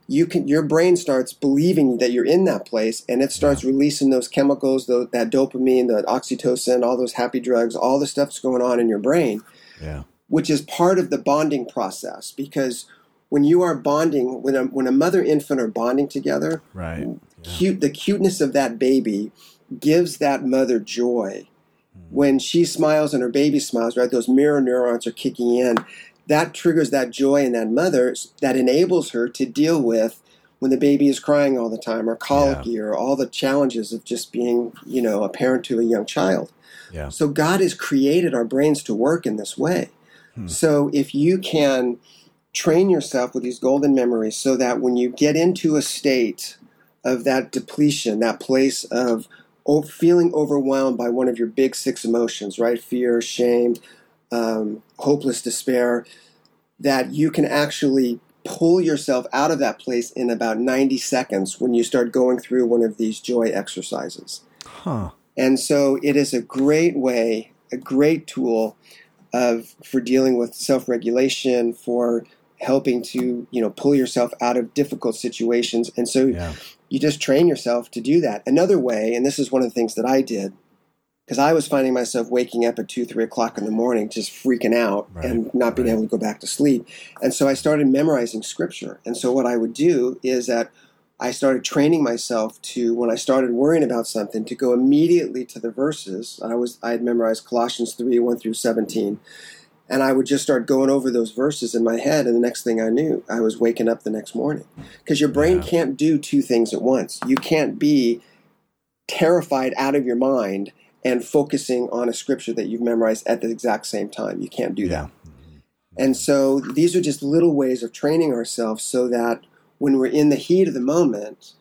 you can your brain starts believing that you're in that place and it starts releasing those chemicals, the, that dopamine, the oxytocin, all those happy drugs, all the stuff that's going on in your brain Yeah. which is part of the bonding process because when you are bonding when a, when a mother infant are bonding together Right. Yeah. cute the cuteness of that baby gives that mother joy when she smiles and her baby smiles right those mirror neurons are kicking in that triggers that joy in that mother that enables her to deal with when the baby is crying all the time or colicky yeah. or all the challenges of just being, you know, a parent to a young child. Yeah. So God has created our brains to work in this way. Hmm. So if you can train yourself with these golden memories so that when you get into a state of that depletion, that place of feeling overwhelmed by one of your big six emotions, right? Fear, shame, um, hopeless despair, that you can actually pull yourself out of that place in about 90 seconds when you start going through one of these joy exercises. Huh. And so it is a great way, a great tool of for dealing with self-regulation, for helping to, you know, pull yourself out of difficult situations. And so yeah. You just train yourself to do that. Another way, and this is one of the things that I did, because I was finding myself waking up at two, three o'clock in the morning, just freaking out right, and not being right. able to go back to sleep. And so I started memorizing scripture. And so what I would do is that I started training myself to, when I started worrying about something, to go immediately to the verses. I was I had memorized Colossians three one through seventeen, and I would just start going over those verses in my head. And the next thing I knew, I was waking up the next morning because your brain yeah. can't do two things at once. You can't be terrified out of your mind and focusing on a scripture that you've memorized at the exact same time. You can't do that. And so these are just little ways of training ourselves so that when we're in the heat of the moment,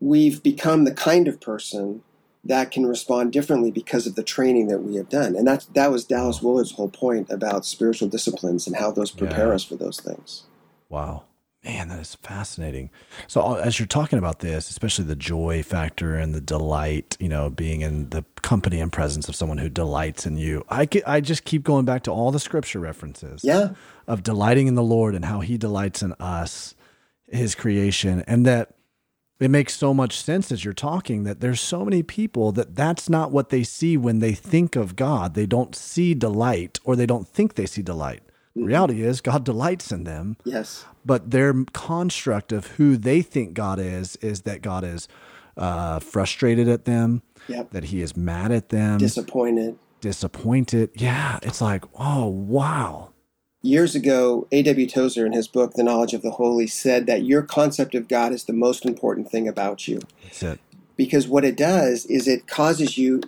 we've become the kind of person that can respond differently because of the training that we have done. And that that was Dallas Willard's whole point about spiritual disciplines and how those prepare yeah. us for those things. Wow. Man, that is fascinating. So, uh, as you're talking about this, especially the joy factor and the delight, you know, being in the company and presence of someone who delights in you, I get, I just keep going back to all the scripture references, yeah, of delighting in the Lord and how He delights in us, His creation, and that it makes so much sense as you're talking that there's so many people that that's not what they see when they think of God. They don't see delight, or they don't think they see delight. The reality is, God delights in them. Yes. But their construct of who they think God is is that God is uh, frustrated at them, yep. that He is mad at them, disappointed. Disappointed. Yeah. It's like, oh, wow. Years ago, A.W. Tozer, in his book, The Knowledge of the Holy, said that your concept of God is the most important thing about you. That's it. Because what it does is it causes you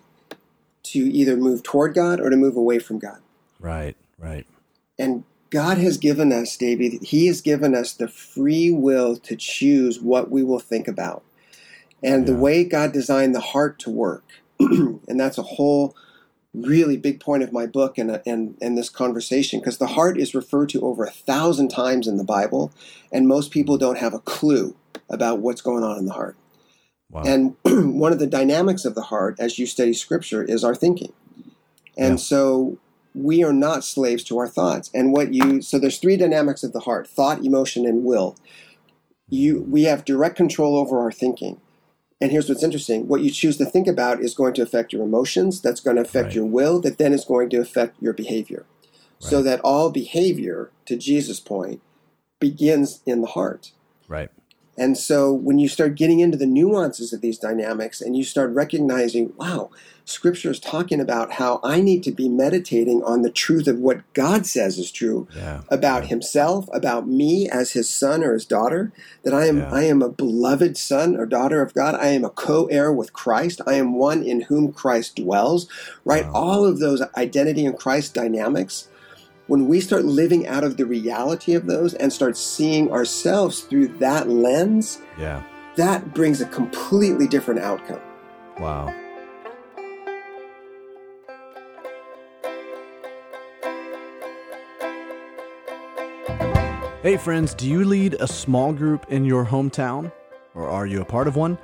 to either move toward God or to move away from God. Right, right. And God has given us, David, He has given us the free will to choose what we will think about. And yeah. the way God designed the heart to work, *clears throat* and that's a whole really big point of my book and, and, and this conversation, because the heart is referred to over a thousand times in the Bible, and most people don't have a clue about what's going on in the heart. Wow. And *clears throat* one of the dynamics of the heart, as you study scripture, is our thinking. And yeah. so we are not slaves to our thoughts. And what you so there's three dynamics of the heart: thought, emotion, and will. You we have direct control over our thinking. And here's what's interesting: what you choose to think about is going to affect your emotions. That's going to affect right. your will. That then is going to affect your behavior. Right. So that all behavior, to Jesus' point, begins in the heart. Right. And so when you start getting into the nuances of these dynamics and you start recognizing, wow, scripture is talking about how I need to be meditating on the truth of what God says is true yeah. about yeah. himself, about me as his son or his daughter, that I am yeah. I am a beloved son or daughter of God. I am a co-heir with Christ. I am one in whom Christ dwells. Right? Wow. All of those identity in Christ dynamics when we start living out of the reality of those and start seeing ourselves through that lens, yeah. that brings a completely different outcome. Wow. Hey, friends, do you lead a small group in your hometown? Or are you a part of one?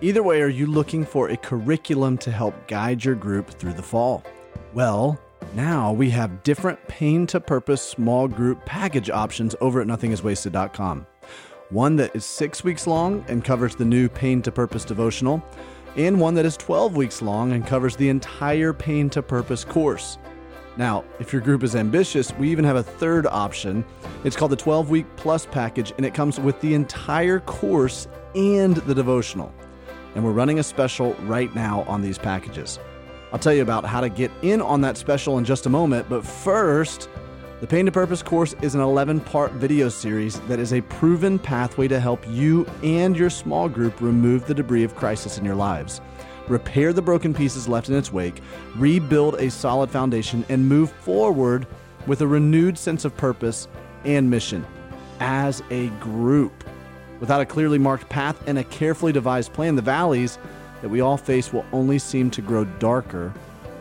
Either way, are you looking for a curriculum to help guide your group through the fall? Well, now we have different pain to purpose small group package options over at nothingiswasted.com. One that is six weeks long and covers the new Pain to Purpose devotional, and one that is 12 weeks long and covers the entire Pain to Purpose course. Now, if your group is ambitious, we even have a third option. It's called the 12 week plus package, and it comes with the entire course and the devotional. And we're running a special right now on these packages. I'll tell you about how to get in on that special in just a moment, but first, The Pain to Purpose course is an 11 part video series that is a proven pathway to help you and your small group remove the debris of crisis in your lives, repair the broken pieces left in its wake, rebuild a solid foundation, and move forward with a renewed sense of purpose and mission as a group. Without a clearly marked path and a carefully devised plan, the valleys that we all face will only seem to grow darker,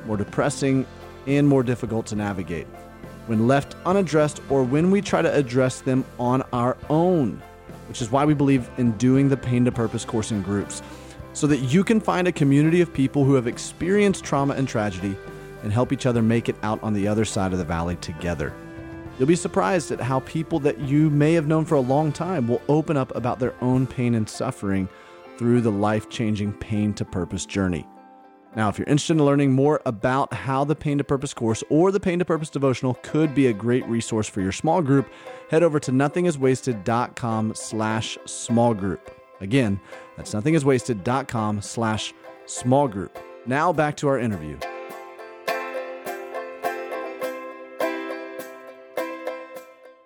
more depressing, and more difficult to navigate when left unaddressed or when we try to address them on our own, which is why we believe in doing the Pain to Purpose course in groups, so that you can find a community of people who have experienced trauma and tragedy and help each other make it out on the other side of the valley together. You'll be surprised at how people that you may have known for a long time will open up about their own pain and suffering through the life changing Pain to Purpose journey. Now, if you're interested in learning more about how the Pain to Purpose course or the Pain to Purpose devotional could be a great resource for your small group, head over to nothingiswasted.com slash small group. Again, that's nothingiswasted.com slash small group. Now back to our interview.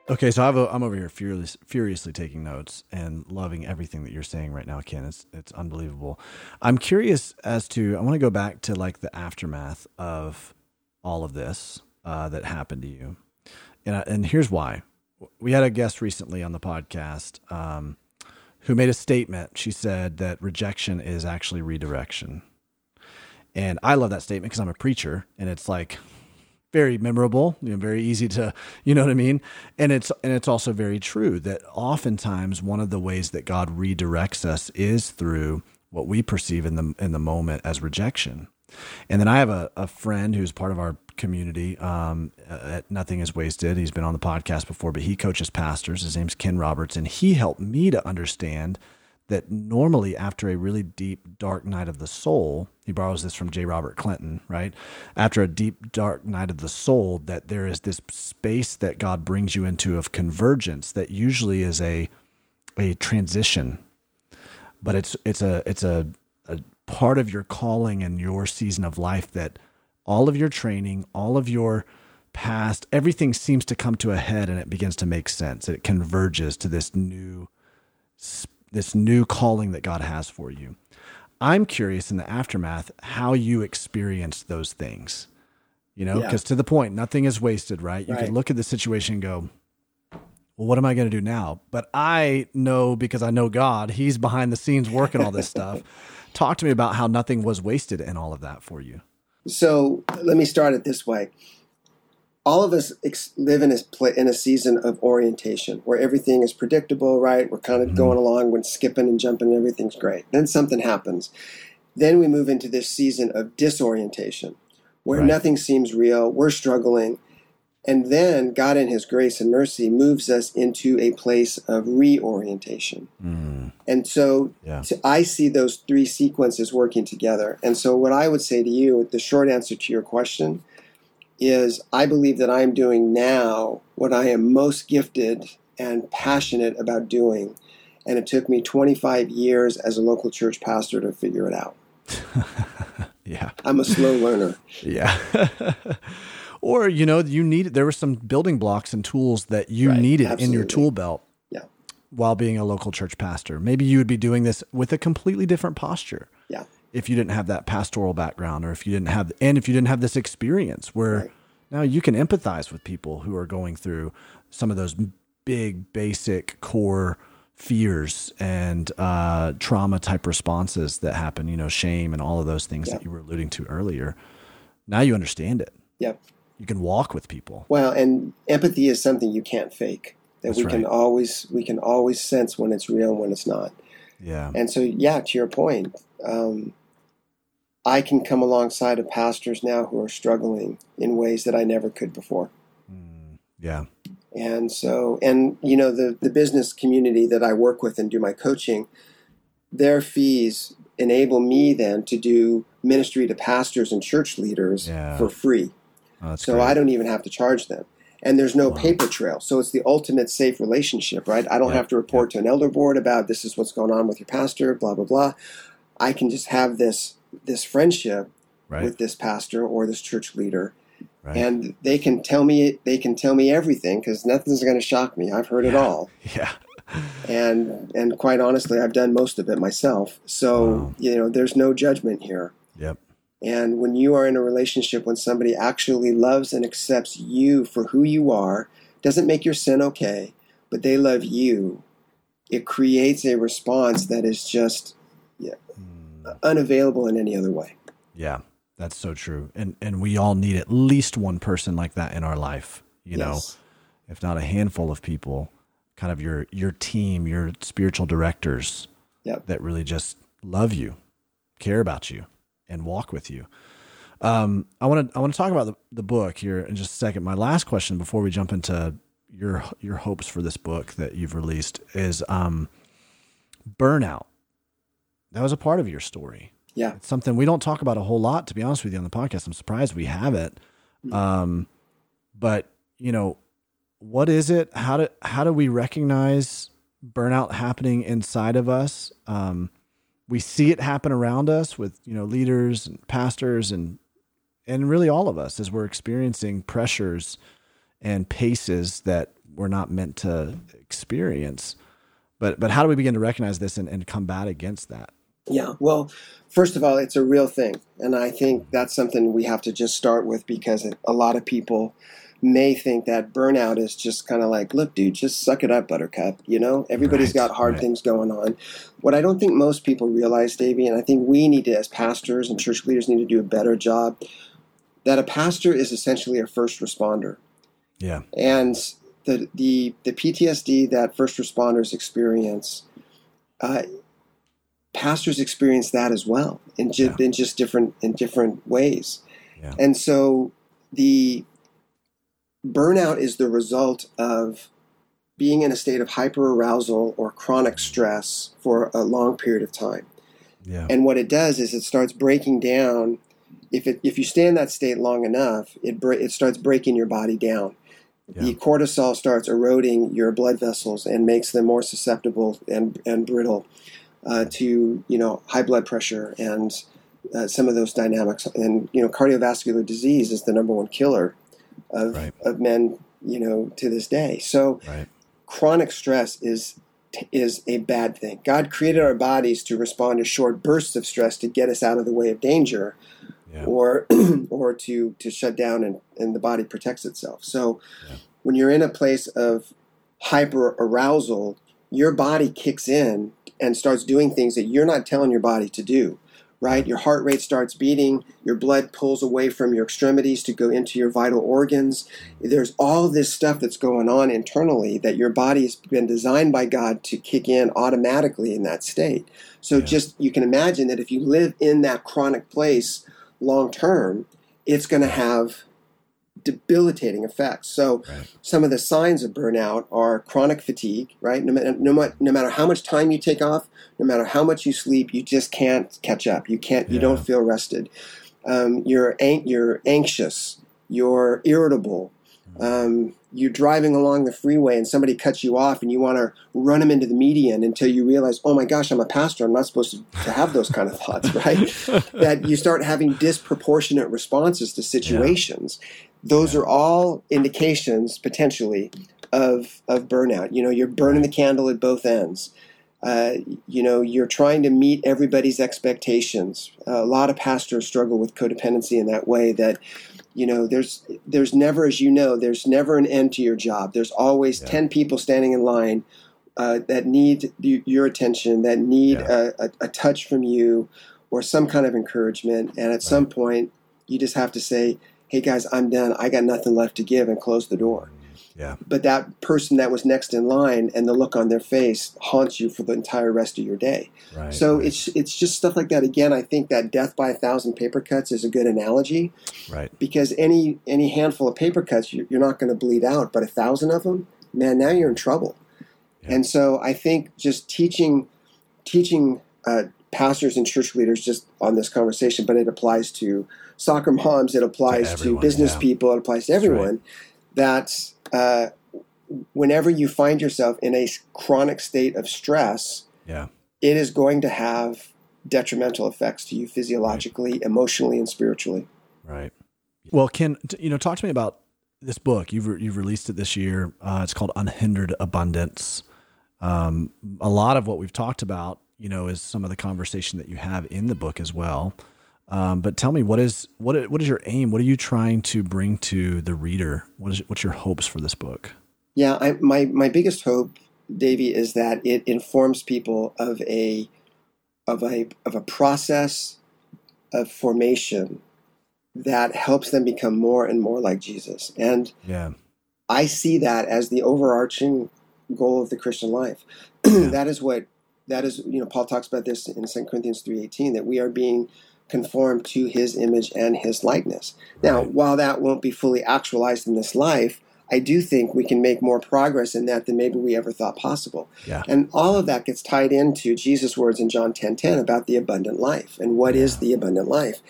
Okay, so I've, I'm over here furious, furiously taking notes and loving everything that you're saying right now, Ken. It's it's unbelievable. I'm curious as to I want to go back to like the aftermath of all of this uh, that happened to you, and I, and here's why. We had a guest recently on the podcast um, who made a statement. She said that rejection is actually redirection, and I love that statement because I'm a preacher, and it's like very memorable, you know, very easy to, *laughs* you know what I mean? And it's and it's also very true that oftentimes one of the ways that God redirects us is through what we perceive in the in the moment as rejection. And then I have a, a friend who's part of our community um, at Nothing is Wasted. He's been on the podcast before, but he coaches pastors. His name's Ken Roberts, and he helped me to understand that normally after a really deep dark night of the soul he borrows this from j. Robert clinton right? After a deep dark night of the soul that there is this space that god brings you into of convergence that usually is a a transition. But it's it's a it's a, a part of your calling and your season of life that all of your training all of your past everything seems to come to a head and it begins to make sense. It converges to this new space this new calling that God has for you. I'm curious in the aftermath how you experienced those things. You know, because yeah. to the point, nothing is wasted, right? You right. can look at the situation and go, well, what am I going to do now? But I know because I know God, He's behind the scenes working all this stuff. *laughs* Talk to me about how nothing was wasted in all of that for you. So let me start it this way all of us ex- live in a, in a season of orientation where everything is predictable, right? We're kind of mm-hmm. going along, we're skipping and jumping, and everything's great. Then something happens. Then we move into this season of disorientation where right. nothing seems real, we're struggling. And then God, in His grace and mercy, moves us into a place of reorientation. Mm. And so yeah. to, I see those three sequences working together. And so, what I would say to you, the short answer to your question, is I believe that I am doing now what I am most gifted and passionate about doing. And it took me 25 years as a local church pastor to figure it out. *laughs* yeah. I'm a slow learner. *laughs* yeah. *laughs* or, you know, you needed, there were some building blocks and tools that you right. needed Absolutely. in your tool belt. Yeah. While being a local church pastor. Maybe you would be doing this with a completely different posture. If you didn't have that pastoral background or if you didn't have and if you didn't have this experience where right. now you can empathize with people who are going through some of those big basic core fears and uh, trauma type responses that happen you know shame and all of those things that you were alluding to earlier. Now you understand it. Yep. You can walk with people. Well and empathy is something you can't fake that That's we right. can always we can always sense when it's real and when it's not. Yeah. And so yeah to your point um, I can come alongside of pastors now who are struggling in ways that I never could before. Mm, yeah. And so, and you know, the, the business community that I work with and do my coaching, their fees enable me then to do ministry to pastors and church leaders yeah. for free. Oh, so great. I don't even have to charge them. And there's no wow. paper trail. So it's the ultimate safe relationship, right? I don't yep. have to report yep. to an elder board about this is what's going on with your pastor, blah, blah, blah. I can just have this this friendship right. with this pastor or this church leader right. and they can tell me they can tell me everything because nothing's going to shock me. I've heard yeah. it all. *laughs* Yeah. and and quite honestly, I've done most of it myself. So wow. you know, there's no judgment here. Yep. And when you are in a relationship when somebody actually loves and accepts you for who you are, doesn't make your sin okay, but they love you, it creates a response that is just. Unavailable in any other way. Yeah, that's so true. And and we all need at least one person like that in our life, you yes. know, if not a handful of people, kind of your your team, your spiritual directors yep. that really just love you, care about you and walk with you. Um, I want to I want to talk about the, the book here in just a second. My last question before we jump into your your hopes for this book that you've released is um, burnout. That was a part of your story. Yeah, it's something we don't talk about a whole lot. To be honest with you, on the podcast, I'm surprised we have it. Mm. Um, but you know, what is it? How do how do we recognize burnout happening inside of us? Um, we see it happen around us with you know leaders and pastors and and really all of us as we're experiencing pressures and paces that we're not meant to experience but but how do we begin to recognize this and, and combat against that yeah well first of all it's a real thing and i think that's something we have to just start with because a lot of people may think that burnout is just kind of like, look, dude, just suck it up, buttercup. You know, everybody's right, got hard right. things going on. What I don't think most people realize, Davey, and I think we need to, as pastors and church leaders, need to do a better job, that a pastor is essentially a first responder. Yeah. And the the the PTSD that first responders experience, uh, pastors experience that as well in, ju- yeah. in just different in different ways. Yeah. And so the burnout is the result of being in a state of hyperarousal or chronic stress for a long period of time. Yeah. And what it does is it starts breaking down. If it if you stay in that state long enough, it it starts breaking your body down. Yeah. The cortisol starts eroding your blood vessels and makes them more susceptible and and brittle uh, to you know high blood pressure and uh, some of those dynamics. And you know cardiovascular disease is the number one killer of, right. of men, you know, to this day. So right. chronic stress is is a bad thing. God created our bodies to respond to short bursts of stress to get us out of the way of danger, yeah. or *clears throat* or to to shut down and, and the body protects itself. So yeah. when you're in a place of hyper arousal, your body kicks in and starts doing things that you're not telling your body to do right? Your heart rate starts beating, your blood pulls away from your extremities to go into your vital organs. There's all this stuff that's going on internally that your body has been designed by God to kick in automatically in that state. So yeah. just you can imagine that if you live in that chronic place long term, it's going to have debilitating effects. So, right. some of the signs of burnout are chronic fatigue, right? No, no, no, matter how much time you take off, no matter how much you sleep, you just can't catch up. You can't. Yeah. You don't feel rested. Um, you're an- you're anxious. You're irritable. Um, you're driving along the freeway and somebody cuts you off and you want to run them into the median until you realize, oh my gosh, I'm a pastor. I'm not supposed to, to have those kind of thoughts, right? *laughs* that you start having disproportionate responses to situations. Yeah. Those yeah. are all indications potentially of of burnout. You know, you're burning the candle at both ends. Uh, you know, you're trying to meet everybody's expectations. Uh, a lot of pastors struggle with codependency in that way. That you know, there's there's never, as you know, there's never an end to your job. There's always yeah. ten people standing in line uh, that need your attention, that need yeah. a, a, a, touch from you, or some kind of encouragement. And at right. some point, you just have to say, hey guys, I'm done. I got nothing left to give and close the door. Yeah. But that person that was next in line and the look on their face haunts you for the entire rest of your day. Right, so right. it's it's just stuff like that. Again, I think that death by a thousand paper cuts is a good analogy. Right. Because any any handful of paper cuts, you're not going to bleed out, but a thousand of them, man, now you're in trouble. Yeah. And so I think just teaching teaching uh, pastors and church leaders just on this conversation, but it applies to soccer moms, it applies to, everyone, to business yeah. people, it applies to everyone. Right. That uh, whenever you find yourself in a chronic state of stress, yeah. it is going to have detrimental effects to you physiologically, right. emotionally, and spiritually. Right. Well, Ken, you know, talk to me about this book. You've re- you've released it this year. Uh, it's called Unhindered Abundance. Um, a lot of what we've talked about, you know, is some of the conversation that you have in the book as well. Um, but tell me, what is what what is your aim? What are you trying to bring to the reader? What is what's your hopes for this book? Yeah, I, my my biggest hope, Davey, is that it informs people of a of a of a process of formation that helps them become more and more like Jesus. And yeah. I see that as the overarching goal of the Christian life. *clears throat* that is what that is, you know, Paul talks about this in 2 Corinthians 3:18 that we are being conformed to his image and his likeness. Now, right. while that won't be fully actualized in this life, I do think we can make more progress in that than maybe we ever thought possible. Yeah. And all of that gets tied into Jesus' words in John 10:10 10, 10 about the abundant life and what yeah. is the abundant life.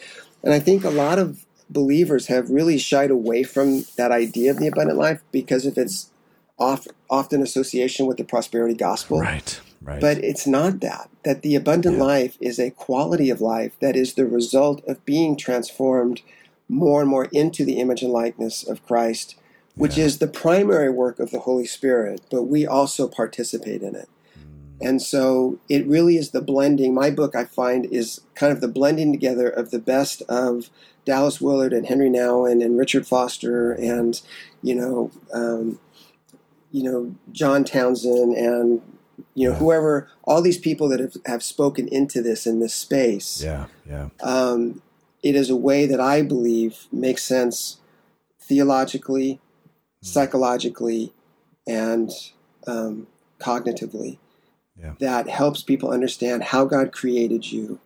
And I think a lot of believers have really shied away from that idea of the abundant life because of its oft, often association with the prosperity gospel. Right. Right. But it's not that. That the abundant yeah. life is a quality of life that is the result of being transformed more and more into the image and likeness of Christ, which yeah. is the primary work of the Holy Spirit, but we also participate in it. Mm. And so it really is the blending. My book, I find, is kind of the blending together of the best of Dallas Willard and Henry Nouwen and Richard Foster and, you know, um, you know, John Townsend and you know, yeah. whoever, all these people that have, have spoken into this in this space. Yeah, yeah. Um, it is a way that I believe makes sense theologically, mm. psychologically, and um, cognitively. Yeah. That helps people understand how God created you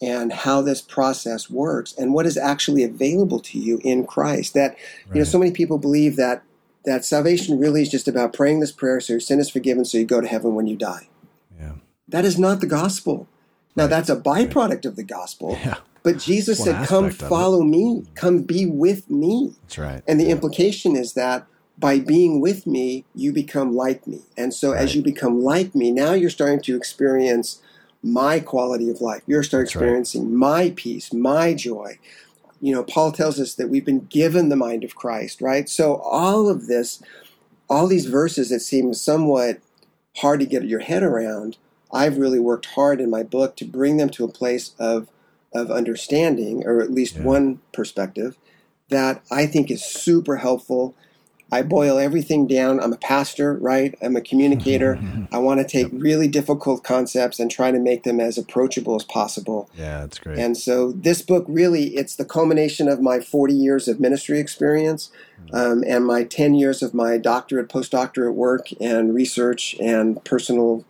and how this process works and what is actually available to you in Christ. That, right. you know, so many people believe that that salvation really is just about praying this prayer so your sin is forgiven so you go to heaven when you die. Yeah. That is not the gospel. Now right. that's a byproduct right. of the gospel. Yeah. But Jesus said, "Come follow me. Come be with me." That's right. And the yeah. implication is that by being with me, you become like me. And so right. as you become like me, now you're starting to experience my quality of life. You're starting experiencing my peace, my joy, you know, Paul tells us that we've been given the mind of Christ, right? So all of this, all these verses that seem somewhat hard to get your head around, I've really worked hard in my book to bring them to a place of of understanding, or at least yeah. one perspective, that I think is super helpful I boil everything down. I'm a pastor, right? I'm a communicator. *laughs* I want to take yep. really difficult concepts and try to make them as approachable as possible. Yeah, that's great. And so this book really it's the culmination of my 40 years of ministry experience hmm. um, and my 10 years of my doctorate, postdoctorate work and research and personal,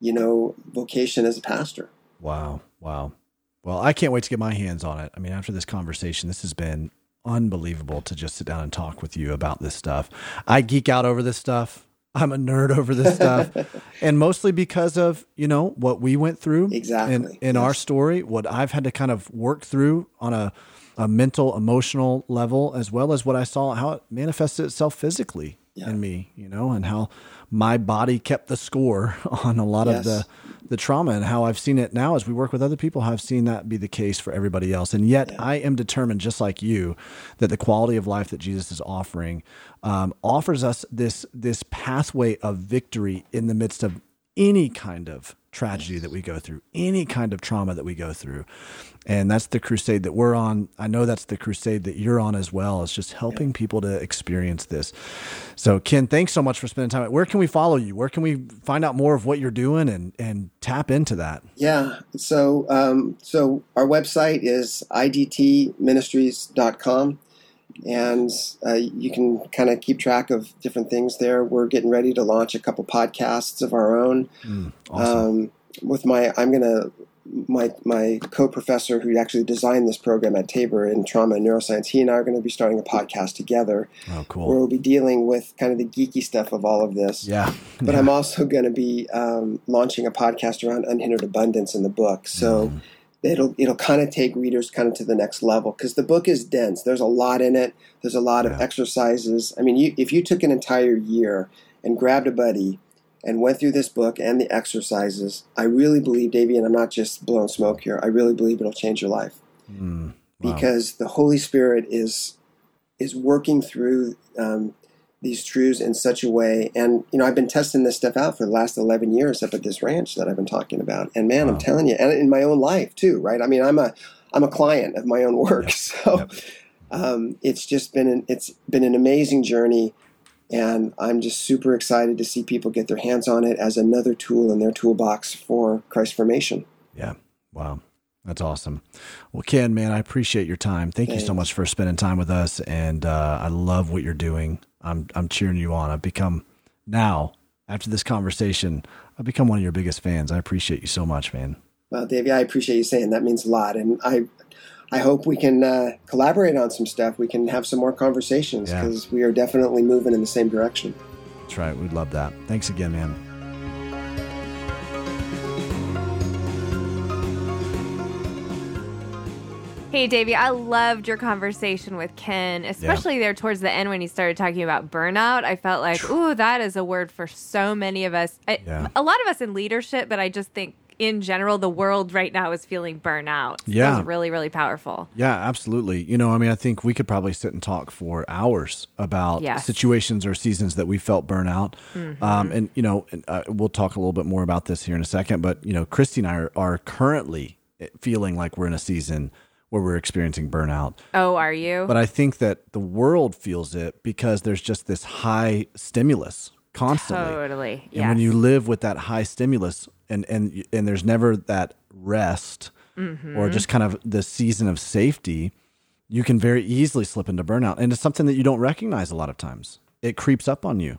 you know, vocation as a pastor. Wow. Wow. Well, I can't wait to get my hands on it. I mean, after this conversation, this has been unbelievable to just sit down and talk with you about this stuff. I geek out over this stuff. I'm a nerd over this stuff. *laughs* and mostly because of, you know, what we went through exactly in, in yes. our story, what I've had to kind of work through on a, a mental, emotional level, as well as what I saw, how it manifested itself physically yeah. in me, you know, and how my body kept the score *laughs* on a lot yes. of the the trauma and how I've seen it now as we work with other people, I've seen that be the case for everybody else. And yet yeah. I am determined, just like you, that the quality of life that Jesus is offering um, offers us this this pathway of victory in the midst of any kind of tragedy that we go through, any kind of trauma that we go through. And that's the crusade that we're on. I know that's the crusade that you're on as well. It's just helping people to experience this. So, Ken, thanks so much for spending time. Where can we follow you? Where can we find out more of what you're doing and, and tap into that? Yeah. So, um, so our website is idtministries.com and uh, you can kind of keep track of different things there. We're getting ready to launch a couple podcasts of our own. Mm, awesome. um, with my, I'm going to my my co-professor who actually designed this program at Tabor in trauma and neuroscience. He and I are going to be starting a podcast together. Oh, cool! Where we'll be dealing with kind of the geeky stuff of all of this. Yeah. But yeah. I'm also going to be um, launching a podcast around unhindered abundance in the book. So. Mm it'll it'll kind of take readers kind of to the next level because the book is dense. There's a lot in it. There's a lot yeah. of exercises. I mean, you, if you took an entire year and grabbed a buddy and went through this book and the exercises, I really believe, Davey, and I'm not just blowing smoke here. I really believe it'll change your life. Mm, because the Holy Spirit is is working through um, these truths in such a way. And you know, I've been testing this stuff out for the last eleven years up at this ranch that I've been talking about. And man, wow. I'm telling you, and in my own life too, right? I mean, I'm a I'm a client of my own work, yep. *laughs* so yep. Um, it's just been an, it's been an amazing journey. And I'm just super excited to see people get their hands on it as another tool in their toolbox for Christ formation. Yeah. Wow. That's awesome. Well, Ken, man, I appreciate your time. Thank Thanks. you so much for spending time with us, and uh, I love what you're doing. I'm I'm cheering you on. I've become now after this conversation, I've become one of your biggest fans. I appreciate you so much, man. Well, Davey, I appreciate you saying that. Means a lot, and I I hope we can uh, collaborate on some stuff. We can have some more conversations because yeah. we are definitely moving in the same direction. That's right. We'd love that. Thanks again, man. Hey, Davey, I loved your conversation with Ken, especially yeah. there towards the end when he started talking about burnout. I felt like, ooh, that is a word for so many of us. I, yeah. A lot of us in leadership, but I just think in general, the world right now is feeling burnout. So yeah. really, really powerful. Yeah, absolutely. You know, I mean, I think we could probably sit and talk for hours about yes. situations or seasons that we felt burnout. Mm-hmm. Um, and, you know, uh, we'll talk a little bit more about this here in a second. But, you know, Christy and I are, are currently feeling like we're in a season where we're experiencing burnout. Oh, are you? But I think that the world feels it because there's just this high stimulus constantly. Totally. And when you live with that high stimulus and and and there's never that rest mm-hmm. or just kind of the season of safety, you can very easily slip into burnout. And it's something that you don't recognize a lot of times. It creeps up on you.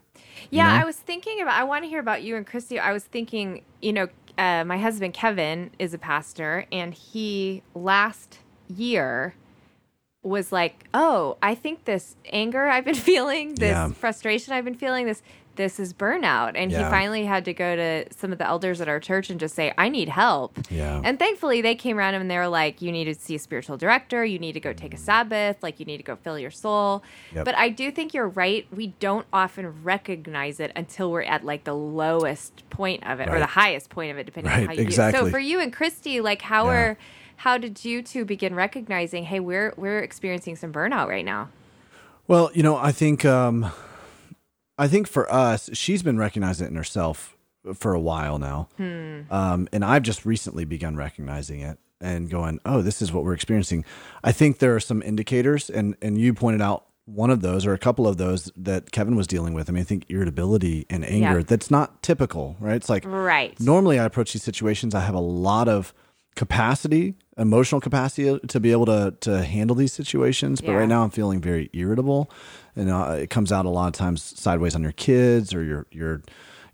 Yeah, you know? I was thinking about I want to hear about you and Christy. I was thinking, you know, uh, my husband Kevin is a pastor and he last year was like, "Oh, I think this anger I've been *laughs* feeling, this yeah. frustration I've been feeling, this this is burnout." And yeah. he finally had to go to some of the elders at our church and just say, "I need help." Yeah. And thankfully, they came around and they were like, "You need to see a spiritual director. You need to go take a mm. Sabbath. Like, you need to go fill your soul." Yep. But I do think you're right. We don't often recognize it until we're at like the lowest point of it right. or the highest point of it, depending right. on how you exactly. do it. So for you and Christy, like, how yeah. are how did you two begin recognizing, hey, we're we're experiencing some burnout right now? Well, you know, I think um, I think for us, she's been recognizing it in herself for a while now, hmm. um, and I've just recently begun recognizing it and going, oh, this is what we're experiencing. I think there are some indicators, and and you pointed out one of those or a couple of those that Kevin was dealing with. I mean, I think irritability and anger. That's not typical, right? It's like right. Normally, I approach these situations. I have a lot of capacity, emotional capacity to be able to to handle these situations. But yeah. right now, I'm feeling very irritable, and uh, it comes out a lot of times sideways on your kids or your your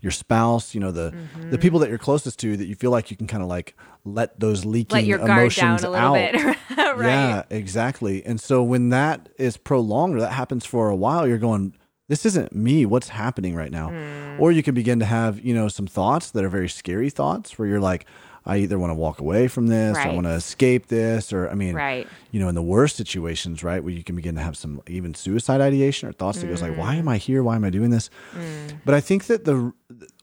your spouse. You know the mm-hmm. the people that you're closest to that you feel like you can kind of like let those leaking let your emotions down a out. Bit. *laughs* right. Yeah, exactly. And so when that is prolonged or that happens for a while, you're going. This isn't me. What's happening right now? Mm. Or you can begin to have, you know, some thoughts that are very scary thoughts where you're like, I either want to walk away from this, right. I want to escape this, or I mean, right. you know, in the worst situations, right, where you can begin to have some even suicide ideation or thoughts mm. that goes like, why am I here? Why am I doing this? Mm. But I think that the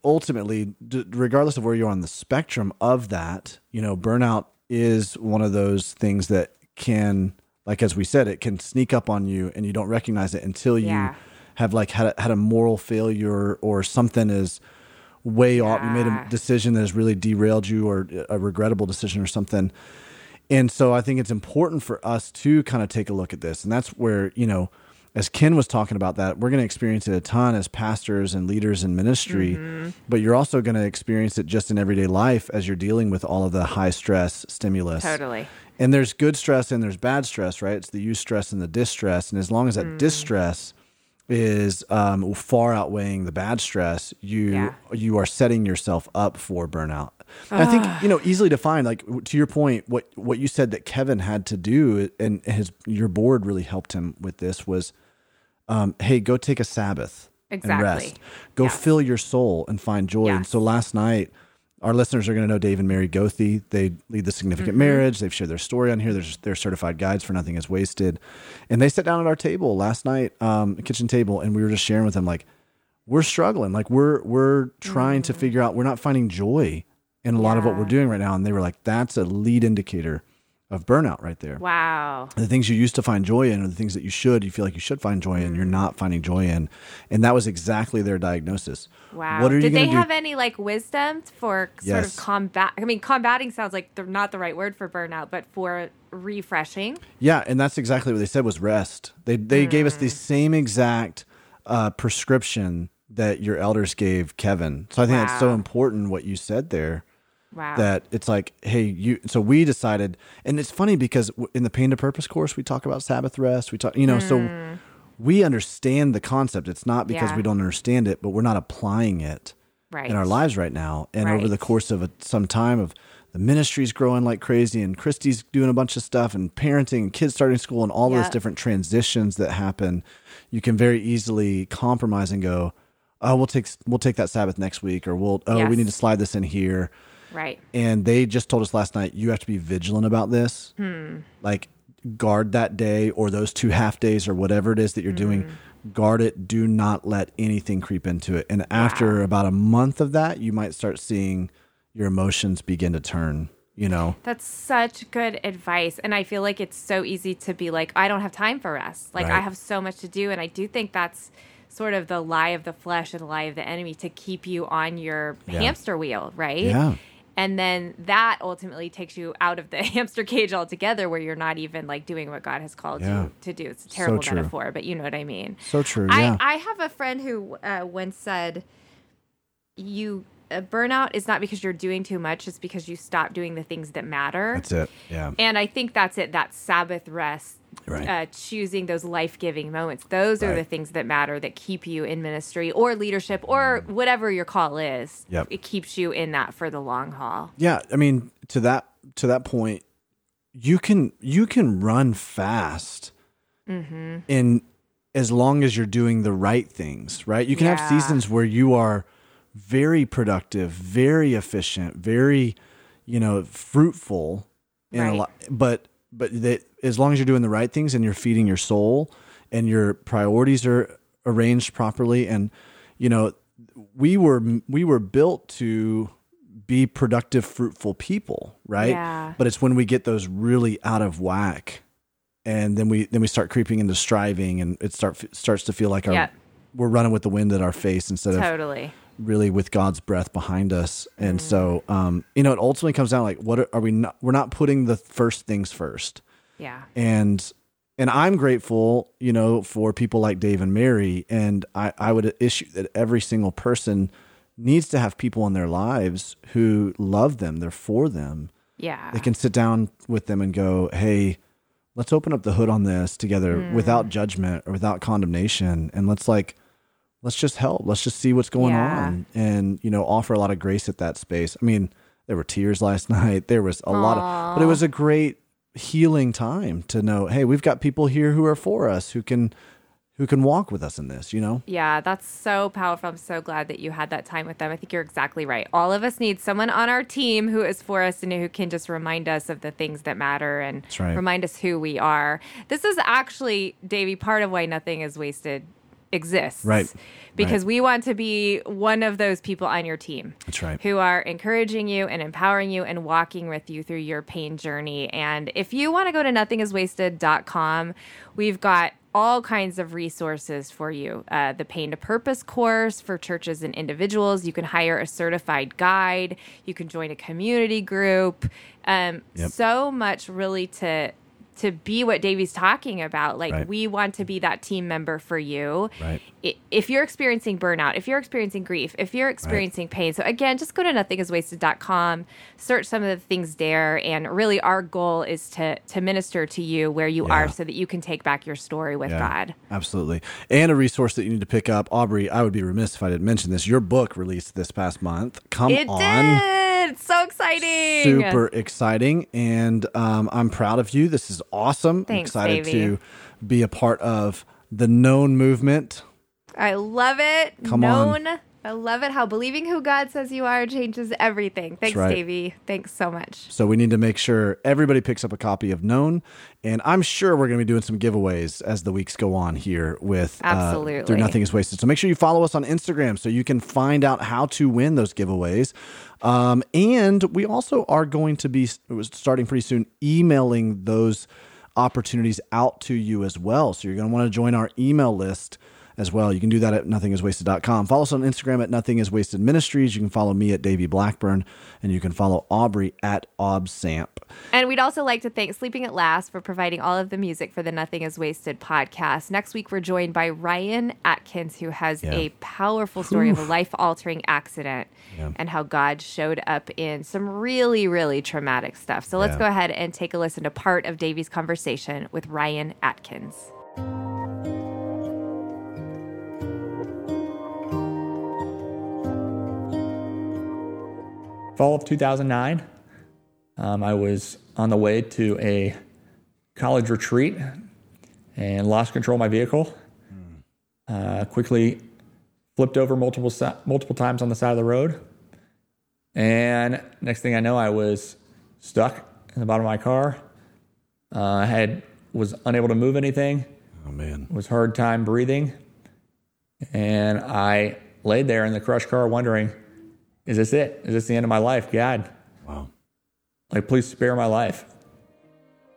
ultimately, regardless of where you're on the spectrum of that, you know, burnout is one of those things that can, like as we said, it can sneak up on you, and you don't recognize it until you yeah. have like had a, had a moral failure or something is way yeah. off. You made a decision that has really derailed you, or a regrettable decision, or something. And so I think it's important for us to kind of take a look at this, and that's where you know, as Ken was talking about that, we're going to experience it a ton as pastors and leaders in ministry, mm-hmm. but you're also going to experience it just in everyday life as you're dealing with all of the high stress stimulus. Totally. And there's good stress and there's bad stress, right? It's the eustress and the distress, and as long as that mm. distress is um, far outweighing the bad stress, you yeah. you are setting yourself up for burnout. I think you know easily defined. Like to your point, what what you said that Kevin had to do, and his your board really helped him with this was, um, hey, go take a Sabbath exactly. and rest. Go yes. fill your soul and find joy. Yes. And so last night, our listeners are going to know Dave and Mary Gothi. They lead the significant mm-hmm. marriage. They've shared their story on here. There's their certified guides for nothing is wasted. And they sat down at our table last night, um, kitchen table, and we were just sharing with them like we're struggling. Like we're we're trying mm-hmm. to figure out we're not finding joy in a yeah. lot of what we're doing right now. And they were like, that's a lead indicator of burnout right there. Wow. The things you used to find joy in are the things that you should, you feel like you should find joy in, you're Mm. not finding joy in. And that was exactly their diagnosis. Wow. What are you Did they do? have any like wisdom for sort Yes. of combat? I mean, combating sounds like they're not the right word for burnout, but for refreshing. Yeah, and that's exactly what they said was rest. They they gave us the Mm. same exact uh, prescription that your elders gave Kevin. So I think that's so important what you said there. Wow. That it's like, hey, you. So we decided, and it's funny because in the Pain to Purpose course we talk about Sabbath rest. We talk, you know, so we understand the concept. It's not because Mm. Yeah. we don't understand it, but we're not applying it right. in our lives right now. And over the course of a, some time of the ministry's growing like crazy and Christy's doing a bunch of stuff and parenting and kids starting school and all those different transitions that happen, you can very easily compromise and go, oh, we'll take we'll take that Sabbath next week, or we'll oh, Yes. we need to slide this in here. Right. And they just told us last night, you have to be vigilant about this. Hmm. Like guard that day or those two half days or whatever it is that you're doing. Hmm. Guard it. Do not let anything creep into it. And after about a month of that, you might start seeing your emotions begin to turn. You know, That's such good advice. And I feel like it's so easy to be like, I don't have time for rest. Like, I have so much to do. And I do think that's sort of the lie of the flesh and the lie of the enemy to keep you on your Yeah. hamster wheel, right? Yeah. And then that ultimately takes you out of the *laughs* hamster cage altogether where you're not even like doing what God has called Yeah. you to do. It's a terrible true. metaphor, but you know what I mean. so true. Yeah. I, I have a friend who uh, once said, "You uh, burnout is not because you're doing too much; it's because you stop doing the things that matter." That's it. Yeah. And I think that's it. That Sabbath rest, Right. uh, choosing those life giving moments. Those are Right. the things that matter that keep you in ministry or leadership or whatever your call is. Yep. It keeps you in that for the long haul. Yeah, I mean to that to that point, you can you can run fast, Mm-hmm. in as long as you're doing the right things, right? You can have seasons where you are very productive, very efficient, very you know fruitful, in a lot, but but that as long as you're doing the right things and you're feeding your soul and your priorities are arranged properly and you know we were we were built to be productive fruitful people right Yeah. but it's when we get those really out of whack and then we then we start creeping into striving and it start starts to feel like our Yeah. we're running with the wind at our face instead of Totally. Really with God's breath behind us. And Mm. so, um, you know, it ultimately comes down like, what are, are we not, we're not putting the first things first. Yeah. And, and I'm grateful, you know, for people like Dave and Mary. And I, I would issue that every single person needs to have people in their lives who love them. They're for them. Yeah. They can sit down with them and go, Hey, let's open up the hood on this together Mm. without judgment or without condemnation. And let's like, let's just help. Let's just see what's going Yeah. on and, you know, offer a lot of grace at that space. I mean, there were tears last *laughs* night. There was a lot of, but it was a great healing time to know, hey, we've got people here who are for us, who can, who can walk with us in this, you know? Yeah, that's so powerful. I'm so glad that you had that time with them. I think you're exactly right. All of us need someone on our team who is for us and who can just remind us of the things that matter and right. remind us who we are. This is actually, Davey, part of why nothing is wasted exists. Right. Because we want to be one of those people on your team. That's right. Who are encouraging you and empowering you and walking with you through your pain journey. And if you want to go to nothingiswasted.com, we've got all kinds of resources for you. Uh, the Pain to Purpose course for churches and individuals. You can hire a certified guide. You can join a community group. Um, Yep. So much really to to be what Davey's talking about. Like Right. we want to be that team member for you. Right. If you're experiencing burnout, if you're experiencing grief, if you're experiencing pain. So again, just go to nothingiswasted.com, search some of the things there and really our goal is to to minister to you where you Yeah. are so that you can take back your story with God. Absolutely. And a resource that you need to pick up. Aubrey, I would be remiss if I didn't mention this. Your book released this past month. Come It on. did. It's so exciting. Super exciting. And um, I'm proud of you. This is awesome. I'm excited baby. to be a part of the known movement. I love it. Come on. I love it how believing who God says you are changes everything. Thanks, right. Davey. Thanks so much. So we need to make sure everybody picks up a copy of Known, and I'm sure we're going to be doing some giveaways as the weeks go on here with uh, Absolutely. through Nothing Is Wasted. So make sure you follow us on Instagram so you can find out how to win those giveaways. Um, and we also are going to be starting pretty soon emailing those opportunities out to you as well. So you're going to want to join our email list as well. You can do that at nothingiswasted.com. Follow us on Instagram at Nothing Is Wasted Ministries. You can follow me at Davey Blackburn, and you can follow Aubrey at ObSamp. And we'd also like to thank Sleeping at Last for providing all of the music for the Nothing Is Wasted podcast. Next week, we're joined by Ryan Atkins, who has Yeah. a powerful story of a life altering accident Yeah. and how God showed up in some really, really traumatic stuff. So let's Yeah. go ahead and take a listen to part of Davey's conversation with Ryan Atkins. Fall of 2009, um, I was on the way to a college retreat and lost control of my vehicle. Uh, quickly flipped over multiple si- multiple times on the side of the road, and next thing I know, I was stuck in the bottom of my car. Uh, I had was unable to move anything. Oh, man. Was hard time breathing, and I laid there in the crushed car, wondering, "Is this it? Is this the end of my life, God?" Wow. like please spare my life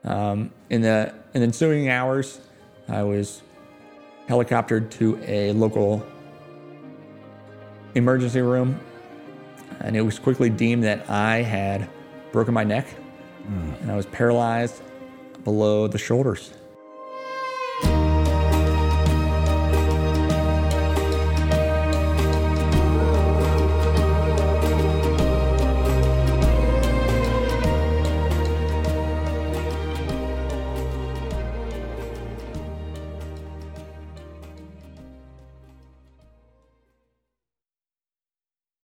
um, in the in the ensuing hours i was helicoptered to a local emergency room and it was quickly deemed that i had broken my neck and i was paralyzed below the shoulders